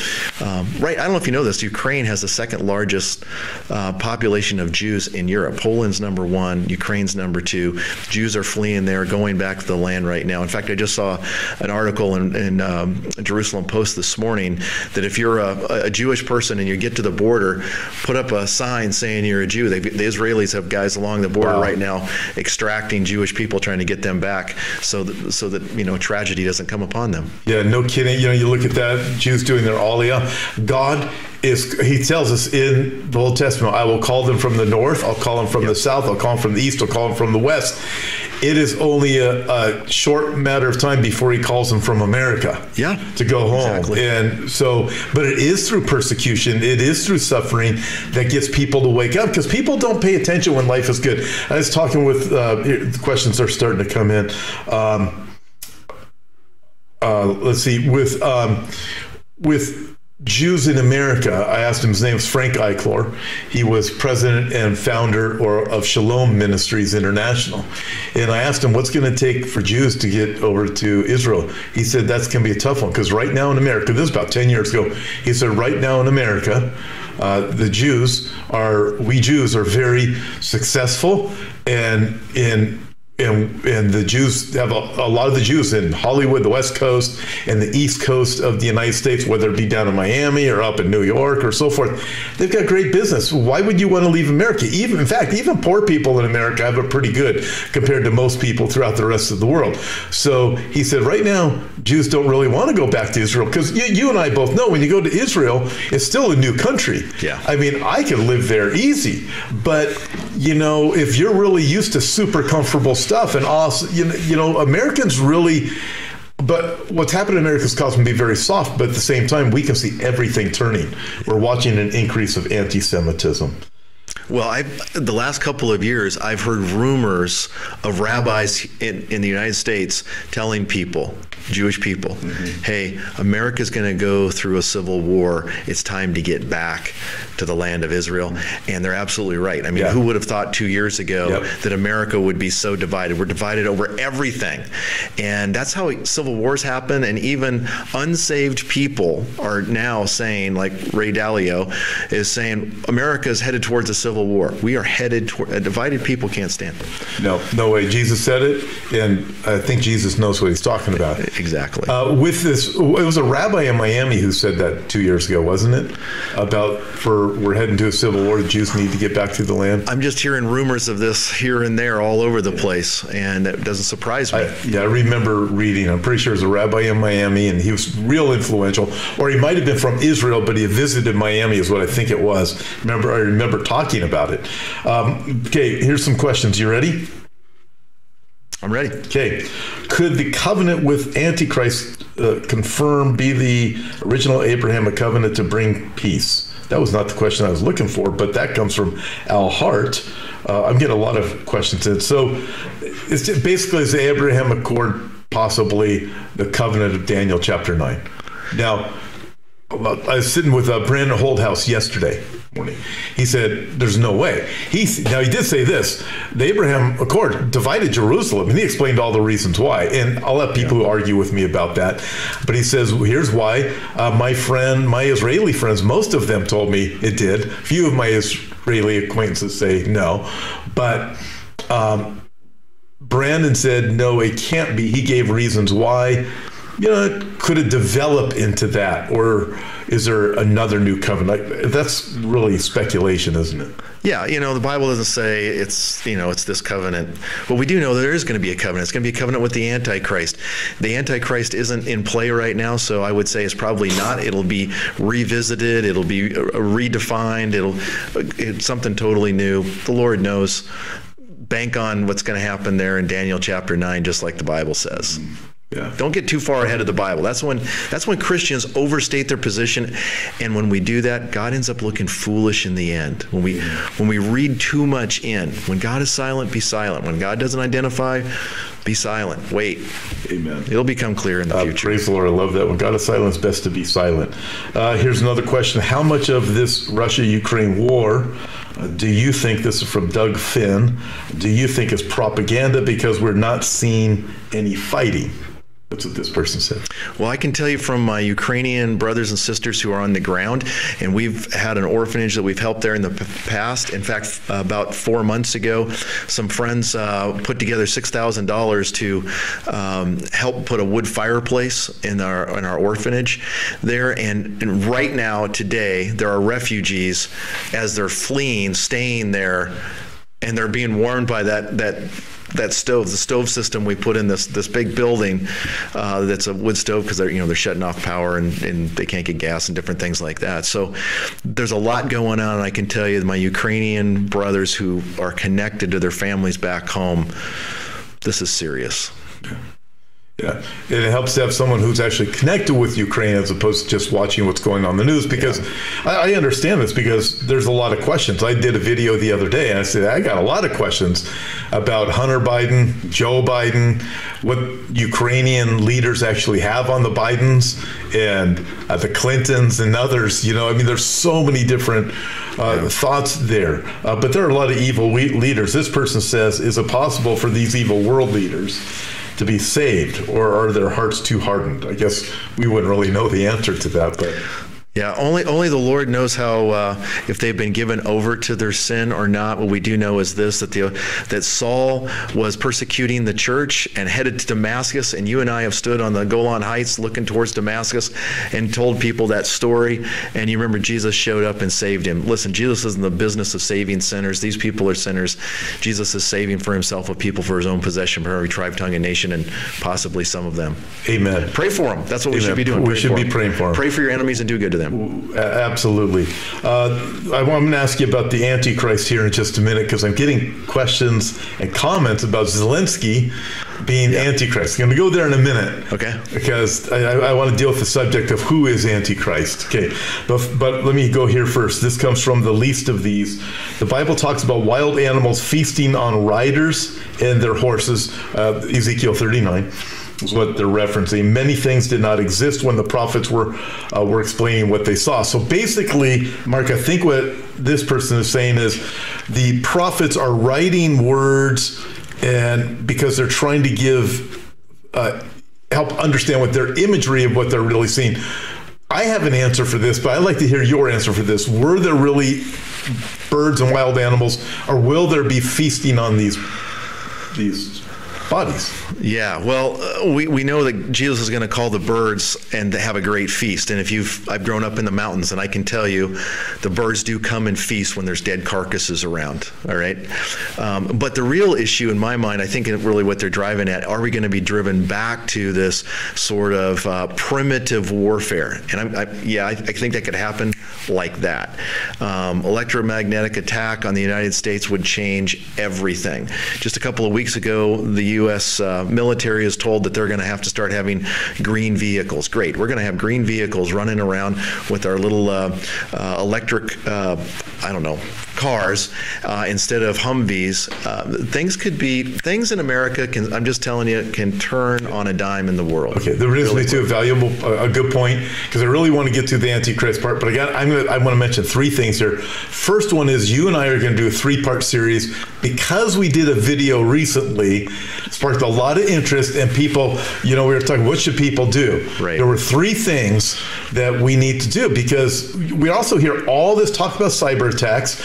um, right, I don't know if you know this, Ukraine has the second largest uh, population of Jews in Europe. Poland's number one, Ukraine's number two. Jews are fleeing there, going back to the land right now. In fact, I just saw an article in, in um, Jerusalem Post this morning that if you're a, a Jewish person and you get to the border, put up a sign saying you're a Jew. They, the Israelis have guys along the border Wow. right now extracting Jewish people, trying to get them back, so that so that you know tragedy doesn't come upon them. Yeah, no kidding. You know, you look at that, Jews doing their aliyah. God is, he tells us in the Old Testament, I will call them from the north, I'll call them from the south, I'll call them from the east, I'll call them from the west. It is only a, a short matter of time before he calls them from America. Yeah, To go home. exactly. And so, but it is through persecution, it is through suffering that gets people to wake up because people don't pay attention when life is good. I was talking with, uh, the questions are starting to come in. Um, uh, let's see, with um, with Jews in America. I asked him. His name was Frank Eichlor. He was president and founder or of Shalom Ministries International. And I asked him, "What's going to take for Jews to get over to Israel?" He said, "That's going to be a tough one because right now in America, this is about ten years ago. He said, right now in America." Uh, the Jews are we Jews are very successful and in and and the Jews have a, a lot of the Jews in Hollywood, the West Coast, and the East Coast of the United States, whether it be down in Miami or up in New York or so forth, they've got great business. Why would you want to leave America? Even in fact, even poor people in America have it pretty good compared to most people throughout the rest of the world. So he said, right now, Jews don't really want to go back to Israel because you, you and I both know when you go to Israel, it's still a new country. Yeah. I mean, I could live there easy, but you know, if you're really used to super comfortable stuff and also, you know, you know, Americans really. But what's happened in America has caused them to be very soft. But at the same time, we can see everything turning. We're watching an increase of anti-Semitism. Well, I the last couple of years, I've heard rumors of rabbis in, in the United States telling people, Jewish people, mm-hmm. "Hey, America's going to go through a civil war. It's time to get back to the land of Israel." And they're absolutely right. I mean, Yeah. who would have thought two years ago Yep. that America would be so divided? We're divided over everything, and that's how civil wars happen. And even unsaved people are now saying, like Ray Dalio is saying, America is headed towards a civil war. We are headed toward a divided people can't stand it. No, no way. Jesus said it, and I think Jesus knows what he's talking about. Exactly. Uh, with this, it was a rabbi in Miami who said that two years ago, wasn't it? About for we're heading to a civil war. The Jews need to get back to the land. I'm just hearing rumors of this here and there all over the place, and it doesn't surprise me. I, yeah, I remember reading. I'm pretty sure it was a rabbi in Miami, and he was real influential. Or he might have been from Israel, but he visited Miami, is what I think it was. Remember, I remember talking about it. Um, okay, here's some questions. You ready? I'm ready. Okay. Could the covenant with Antichrist uh, confirm be the original Abrahamic covenant to bring peace? That was not the question I was looking for, but that comes from Al Hart. Uh, I'm getting a lot of questions in. So it's basically is the Abraham Accord possibly the covenant of Daniel chapter 9? Now, I was sitting with uh, Brandon Holthaus yesterday morning. He said, "There's no way." He now he did say this: the Abraham Accord divided Jerusalem, and he explained all the reasons why. And I'll let people who argue with me about that. But he says, "Here's why." Uh, my friend, my Israeli friends, most of them told me it did. Few of my Israeli acquaintances say no, but. Um, Brandon said, no, it can't be. He gave reasons why. You know, could it develop into that? Or is there another new covenant? That's really speculation, isn't it? Yeah, you know, the Bible doesn't say it's, you know, it's this covenant. But we do know there is going to be a covenant. It's going to be a covenant with the Antichrist. The Antichrist isn't in play right now, so I would say it's probably not. It'll be revisited, it'll be redefined, it'll it's something totally new. The Lord knows. Bank on what's going to happen there in Daniel chapter 9 just like the Bible says. Yeah. Don't get too far ahead of the Bible. That's when that's when Christians overstate their position, and when we do that, God ends up looking foolish in the end. When we when we read too much in, when God is silent, be silent. When God doesn't identify, be silent. Wait. Amen. It'll become clear in the Uh, future. praise the Lord. I love that. When God is silent, it's best to be silent. Uh, here's another question. How much of this Russia Ukraine war uh, do you think, this is from Doug Finn, do you think it's propaganda because we're not seeing any fighting? That's what this person said. Well, I can tell you from my Ukrainian brothers and sisters who are on the ground, and we've had an orphanage that we've helped there in the past. In fact, about four months ago, some friends uh, put together six thousand dollars to um, help put a wood fireplace in our in our orphanage there. And, and right now, today, there are refugees as they're fleeing, staying there, and they're being warned by that that that stove, the stove system we put in this this big building, uh, that's a wood stove because they're you know they're shutting off power and, and they can't get gas and different things like that. So there's a lot going on. And I can tell you, my Ukrainian brothers who are connected to their families back home, this is serious. Yeah, it helps to have someone who's actually connected with Ukraine as opposed to just watching what's going on in the news. Because I, I understand this because there's a lot of questions. I did a video the other day and I said I got a lot of questions about Hunter Biden, Joe Biden, what Ukrainian leaders actually have on the Bidens and uh, the Clintons and others. You know, I mean, there's so many different uh, thoughts there. Uh, but there are a lot of evil we- leaders. This person says, is it possible for these evil world leaders? To be saved, or are their hearts too hardened? I guess we wouldn't really know the answer to that, but Yeah, only only the Lord knows how uh, if they've been given over to their sin or not. What we do know is this: that the that Saul was persecuting the church and headed to Damascus, and you and I have stood on the Golan Heights looking towards Damascus and told people that story. And you remember Jesus showed up and saved him. Listen, Jesus is in the business of saving sinners. These people are sinners. Jesus is saving for himself a people for his own possession, for every tribe, tongue, and nation, and possibly some of them. amen. Pray for them. That's what we should be doing. We Pray should be praying for 'em. Pray for your enemies and do good to them. A- Absolutely. Uh, I want to ask you about the Antichrist here in just a minute because I'm getting questions and comments about Zelensky being Antichrist. I'm going to go there in a minute. Okay. Because I, I, I want to deal with the subject of who is Antichrist. Okay. But, but let me go here first. This comes from the least of these. The Bible talks about wild animals feasting on riders and their horses, uh, Ezekiel 39 is what they're referencing. Many things did not exist when the prophets were uh, were explaining what they saw. So basically, Mark, I think what this person is saying is the prophets are writing words, and because they're trying to give uh, help understand what their imagery of what they're really seeing. I have an answer for this, but I'd like to hear your answer for this. Were there really birds and wild animals, or will there be feasting on these these Yeah, well, uh, we, we know that Jesus is going to call the birds and have a great feast. And if you've, I've grown up in the mountains, and I can tell you, the birds do come and feast when there's dead carcasses around. All right, um, but the real issue in my mind, I think, really what they're driving at, are we going to be driven back to this sort of uh, primitive warfare? And I'm, I, yeah, I, I think that could happen like that. Um, electromagnetic attack on the United States would change everything. Just a couple of weeks ago, the U.S. Uh, military is told that they're going to have to start having green vehicles. Great, we're going to have green vehicles running around with our little uh, uh, electric, uh, I don't know, cars uh, instead of Humvees. Uh, things could be things in America can. I'm just telling you, can turn on a dime in the world. Okay, that brings me to a valuable, a good point, because I really want to get to the Antichrist part. But I got, I'm gonna, I want to mention three things here. First one is you and I are going to do a three-part series because we did a video recently, sparked a lot of interest, and people, you know, we were talking, what should people do? Right. There were three things that we need to do because we also hear all this talk about cyber attacks.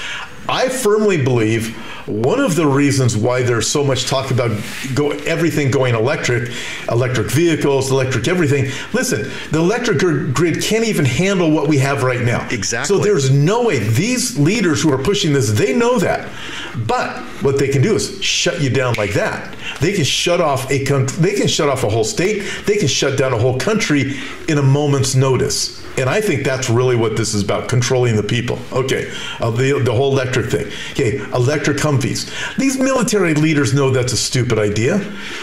I firmly believe one of the reasons why there's so much talk about go, everything going electric, electric vehicles, electric everything. Listen, the electric grid can't even handle what we have right now. Exactly. So there's no way these leaders who are pushing this, they know that. But what they can do is shut you down like that. They can shut off a they can shut off a whole state. They can shut down a whole country in a moment's notice. And I think that's really what this is about, controlling the people. Okay, uh, the, the whole electric thing. Okay, electric Humvees. These military leaders know that's a stupid idea.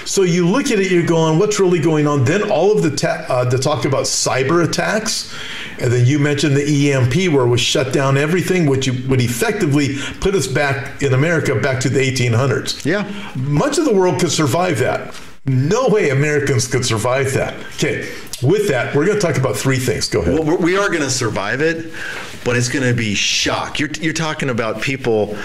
So you look at it, you're going, what's really going on? Then all of the, ta- uh, the talk about cyber attacks. And then you mentioned the EMP, where we shut down everything, which would effectively put us back in America back to the 1800s. Yeah. Much of the world could survive that. No way Americans could survive that. Okay, with that, we're going to talk about three things. Go ahead. Well, we're- going to survive it, but it's going to be shock. You're, you're talking about people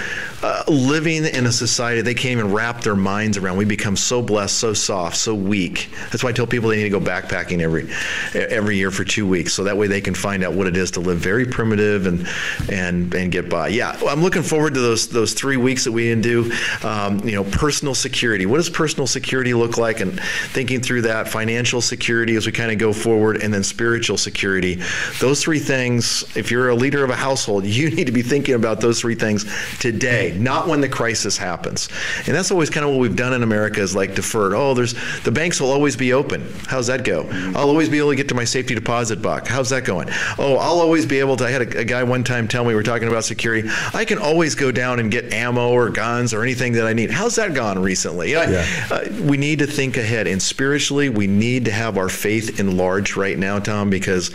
uh, living in a society they can't even wrap their minds around. We become so blessed, so soft, so weak. That's why I tell people they need to go backpacking every every year for two weeks, so that way they can find out what it is to live very primitive and and and get by. Yeah, I'm looking forward to those those three weeks that we can do. Um, you know, personal security. What does personal security look like? And thinking through that, financial security as we kind of go forward, and then spiritual security. Those three things. If you're a leader of a household, you need to be thinking about those three things today, not when the crisis happens. And that's always kind of what we've done in America is like deferred. Oh, there's the banks will always be open. How's that go? I'll always be able to get to my safety deposit box. How's that going? Oh, I'll always be able to. I had a, a guy one time tell me we were talking about security. I can always go down and get ammo or guns or anything that I need. How's that gone recently? Yeah. Yeah. Uh, we need to think ahead, and spiritually, we need to have our faith enlarged right now, Tom, because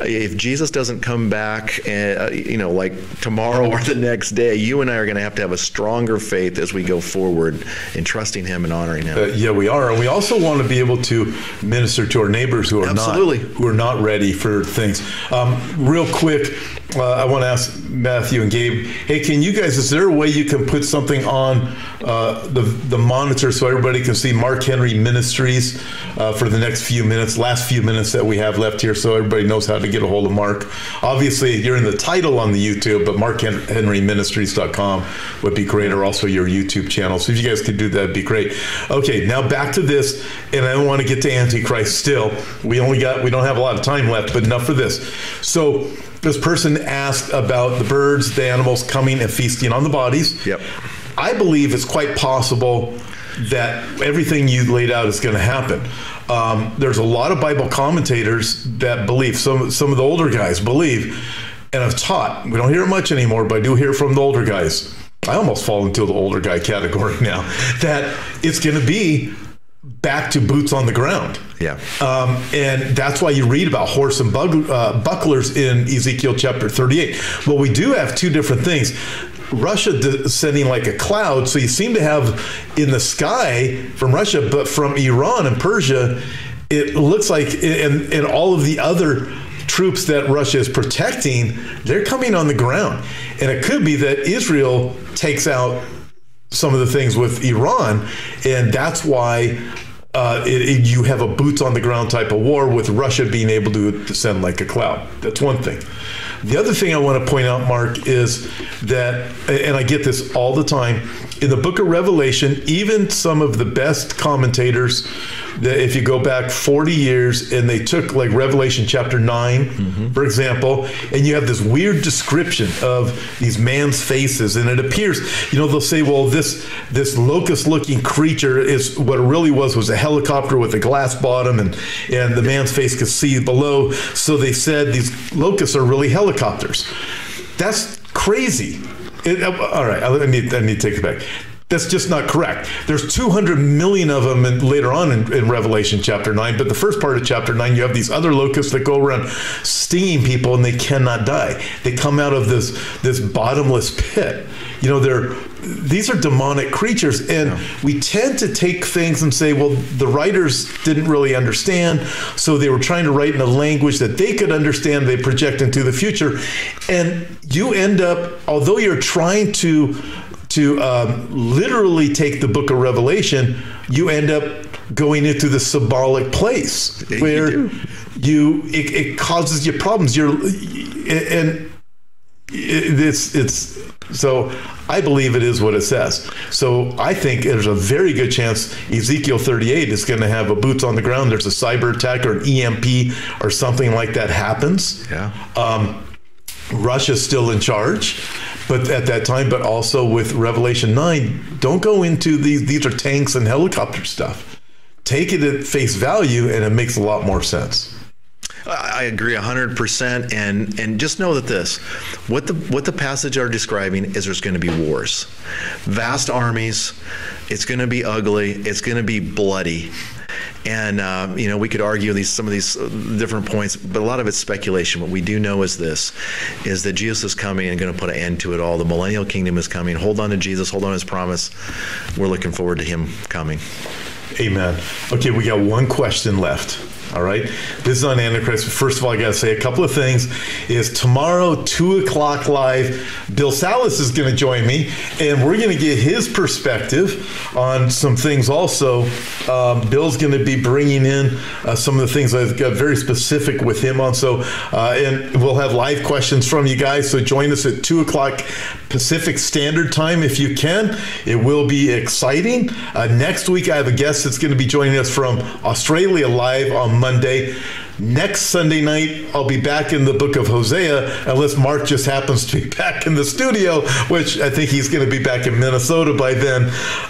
if Jesus doesn't come back, uh, you know, like tomorrow or the next day, you and I are going to have to have a stronger faith as we go forward in trusting Him and honoring Him. Uh, yeah, we are, and we also want to be able to minister to our neighbors who are Absolutely. not who are not ready for things. Um, real quick, uh, I want to ask Matthew and Gabe. Hey, can you guys? Is there a way you can put something on uh, the the monitor so everybody can see Mark Henry Ministries uh, for the next few minutes, last few minutes that we have left here, so everybody knows how to get a hold of Mark. Obviously, you're in the title on the YouTube, but MarkHenryMinistries.com would be great, or also your YouTube channel. So if you guys could do that, it'd be great. Okay, now back to this, and I don't want to get to Antichrist still. We only got we don't have a lot of time left, but enough for this. So this person asked about the birds, the animals coming and feasting on the bodies. Yep. I believe it's quite possible that everything you laid out is going to happen. Um, there's a lot of Bible commentators that believe, some, some of the older guys believe, and have taught. We don't hear it much anymore, but I do hear from the older guys. I almost fall into the older guy category now, that it's going to be back to boots on the ground. Yeah. Um, and that's why you read about horse and bug, uh, bucklers in Ezekiel chapter 38. Well, we do have two different things. Russia descending like a cloud, so you seem to have in the sky from Russia, but from Iran and Persia, it looks like, and, and all of the other troops that Russia is protecting, they're coming on the ground. And it could be that Israel takes out some of the things with Iran, and that's why uh, it, it- you have a boots on the ground type of war with Russia being able to descend like a cloud. That's one thing. The other thing I want to point out, Mark, is that, and I get this all the time, in the book of Revelation, even some of the best commentators, that if you go back 40 years and they took like Revelation chapter 9, mm-hmm. for example, and you have this weird description of these man's faces, and it appears, you know, they'll say, well, this this locust looking creature is what it really was was a helicopter with a glass bottom, and and the man's face could see below. So they said these locusts are really helicopters. That's crazy. It- all right, I need I need to take it back. That's just not correct. There's 200 million of them in, later on in, in Revelation chapter 9, but the first part of chapter 9, you have these other locusts that go around stinging people and they cannot die. They come out of this, this bottomless pit. You know, they're these are demonic creatures, and we tend to take things and say, well, the writers didn't really understand, so they were trying to write in a language that they could understand, they project into the future. And you end up, although you're trying to to um, literally take the book of Revelation, you end up going into the symbolic place where do. you it, it causes you problems. You're and it's it's so I believe it is what it says. So I think there's a very good chance Ezekiel 38 is going to have a boots on the ground. There's a cyber attack or an EMP or something like that happens. Yeah. Um, Russia's still in charge, but at that time, but also with Revelation 9, don't go into these, these are tanks and helicopter stuff. Take it at face value, and it makes a lot more sense. I agree hundred percent, and and just know that this, what the what the passage are describing is there's going to be wars, vast armies. It's going to be ugly. It's going to be bloody. And uh, you know, we could argue these some of these uh, different points, but a lot of it's speculation. What we do know is this: is that Jesus is coming and going to put an end to it all. The millennial kingdom is coming. Hold on to Jesus. Hold on to His promise. We're looking forward to Him coming. Amen. Okay, we got one question left. All right. This is on Antichrist. First of all, I got to say a couple of things. Is tomorrow, 2 o'clock live, Bill Salus is going to join me, and we're going to get his perspective on some things also. Um, Bill's going to be bringing in uh, some of the things I've got very specific with him on. So, uh, and we'll have live questions from you guys. So join us at 2 o'clock Pacific Standard Time if you can. It will be exciting. Uh, next week, I have a guest that's going to be joining us from Australia live on Monday. Next Sunday night, I'll be back in the book of Hosea, unless Mark just happens to be back in the studio, which I think he's going to be back in Minnesota by then.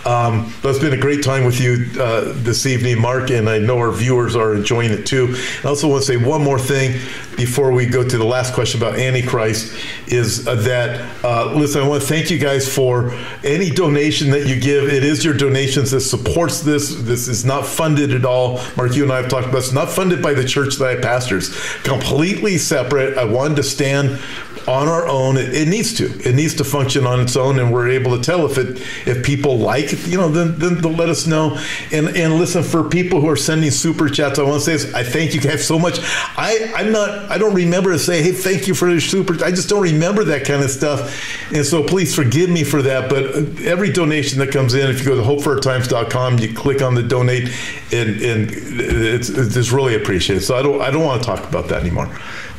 Um, but it's been a great time with you uh, this evening, Mark, and I know our viewers are enjoying it too. I also want to say one more thing before we go to the last question about Antichrist is uh, that, uh, listen, I want to thank you guys for any donation that you give. It is your donations that supports this. This is not funded at all. Mark, you and I have talked about it's not funded by the church I pastors. Completely separate. I wanted to stand on our own. It, it, needs to. It needs to function on its own, and we're able to tell if it if people like it, you know, then then they'll let us know. And and listen for people who are sending super chats. I want to say this, I thank you guys so much. I I'm not I don't remember to say hey thank you for the super. I just don't remember that kind of stuff, and so please forgive me for that. But uh, every donation that comes in, if you go to hopeforourtimes.com, you click on the donate, and and it's it's really appreciated. So I don't I don't want to talk about that anymore.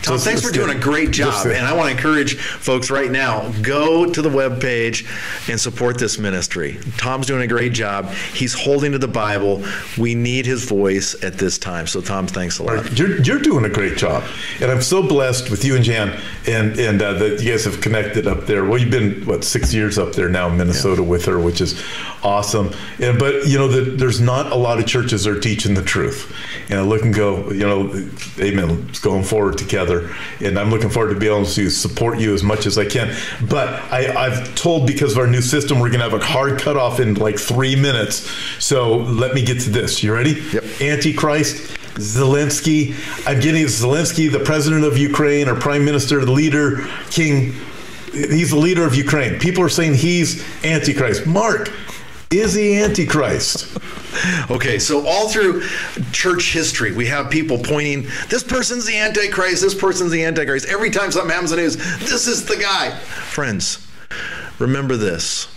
Tom, so thanks for doing a great job. And I want to encourage folks right now go to the web page and support this ministry. Tom's doing a great job. He's holding to the Bible. We need his voice at this time. So, Tom, thanks a lot. You're, you're doing a great job. And I'm so blessed with you and Jan and, and uh, that you guys have connected up there. Well, you've been, what, six years up there now in Minnesota yeah. with her, which is awesome. And, but, you know, the, there's not a lot of churches that are teaching the truth. And I look and go, you know, amen, it's going forward together together. And I'm looking forward to be able to support you as much as I can. But I, have told because of our new system, we're going to have a hard cutoff in like three minutes. So let me get to this. You ready? Yep. Antichrist. Zelensky. I'm getting Zelensky, the president of Ukraine, or prime minister, the leader, king. He's the leader of Ukraine. People are saying he's Antichrist. Mark, is he Antichrist? okay, so all through church history, we have people pointing, this person's the Antichrist, this person's the Antichrist. Every time something happens in the news, this is the guy. Friends, remember this.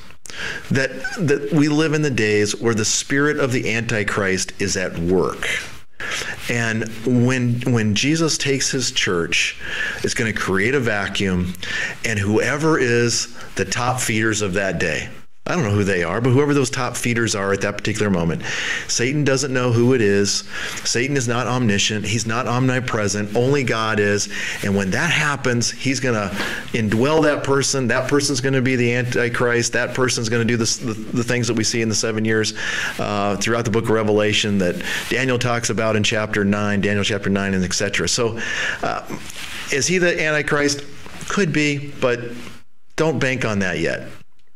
That, that we live in the days where the spirit of the Antichrist is at work. And when when Jesus takes his church, it's going to create a vacuum, and whoever is the top feeders of that day, I don't know who they are, but whoever those top feeders are at that particular moment, Satan doesn't know who it is. Satan is not omniscient. He's not omnipresent. Only God is. And when that happens, he's going to indwell that person. That person's going to be the Antichrist. That person's going to do the, the, things that we see in the seven years uh, throughout the book of Revelation that Daniel talks about in chapter 9, Daniel chapter 9, and etc. So uh, is he the Antichrist? Could be, but don't bank on that yet.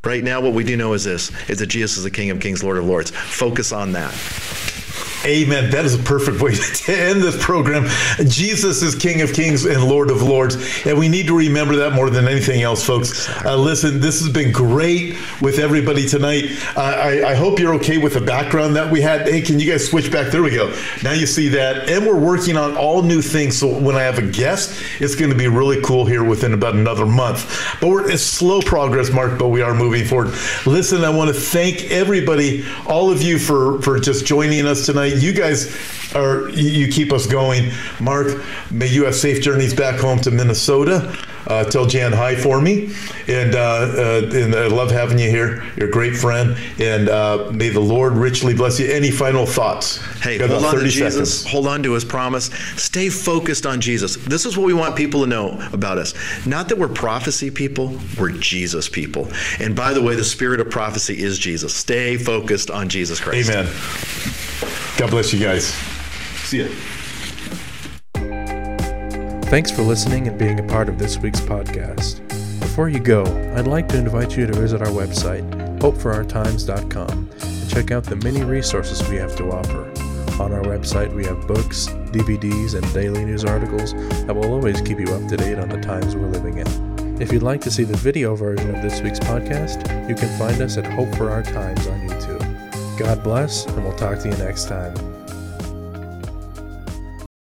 Right now, what we do know is this: is that Jesus is the King of Kings, Lord of Lords. Focus on that. Amen. That is a perfect way to end this program. Jesus is King of Kings and Lord of Lords. And we need to remember that more than anything else, folks. Uh, listen, this has been great with everybody tonight. Uh, I, I, hope you're okay with the background that we had. Hey, can you guys switch back? There we go. Now you see that. And we're working on all new things. So when I have a guest, it's going to be really cool here within about another month. But we're, it's slow progress, Mark, but we are moving forward. Listen, I want to thank everybody, all of you, for, for just joining us tonight you guys are you keep us going. Mark, may you have safe journeys back home to Minnesota. Uh, tell Jan hi for me, and uh, uh, and I love having you here. You're a great friend, and uh, may the Lord richly bless you. Any final thoughts? Hey, hold on to Jesus. Seconds. Hold on to His promise. Stay focused on Jesus. This is what we want people to know about us. Not that we're prophecy people, we're Jesus people. And by the way, the spirit of prophecy is Jesus. Stay focused on Jesus Christ. Amen. God bless you guys. See ya. Thanks for listening and being a part of this week's podcast. Before you go, I'd like to invite you to visit our website, hopeforourtimes.com, and check out the many resources we have to offer. On our website, we have books, DVDs, and daily news articles that will always keep you up to date on the times we're living in. If you'd like to see the video version of this week's podcast, you can find us at Hope for Our Times on YouTube. God bless, and we'll talk to you next time.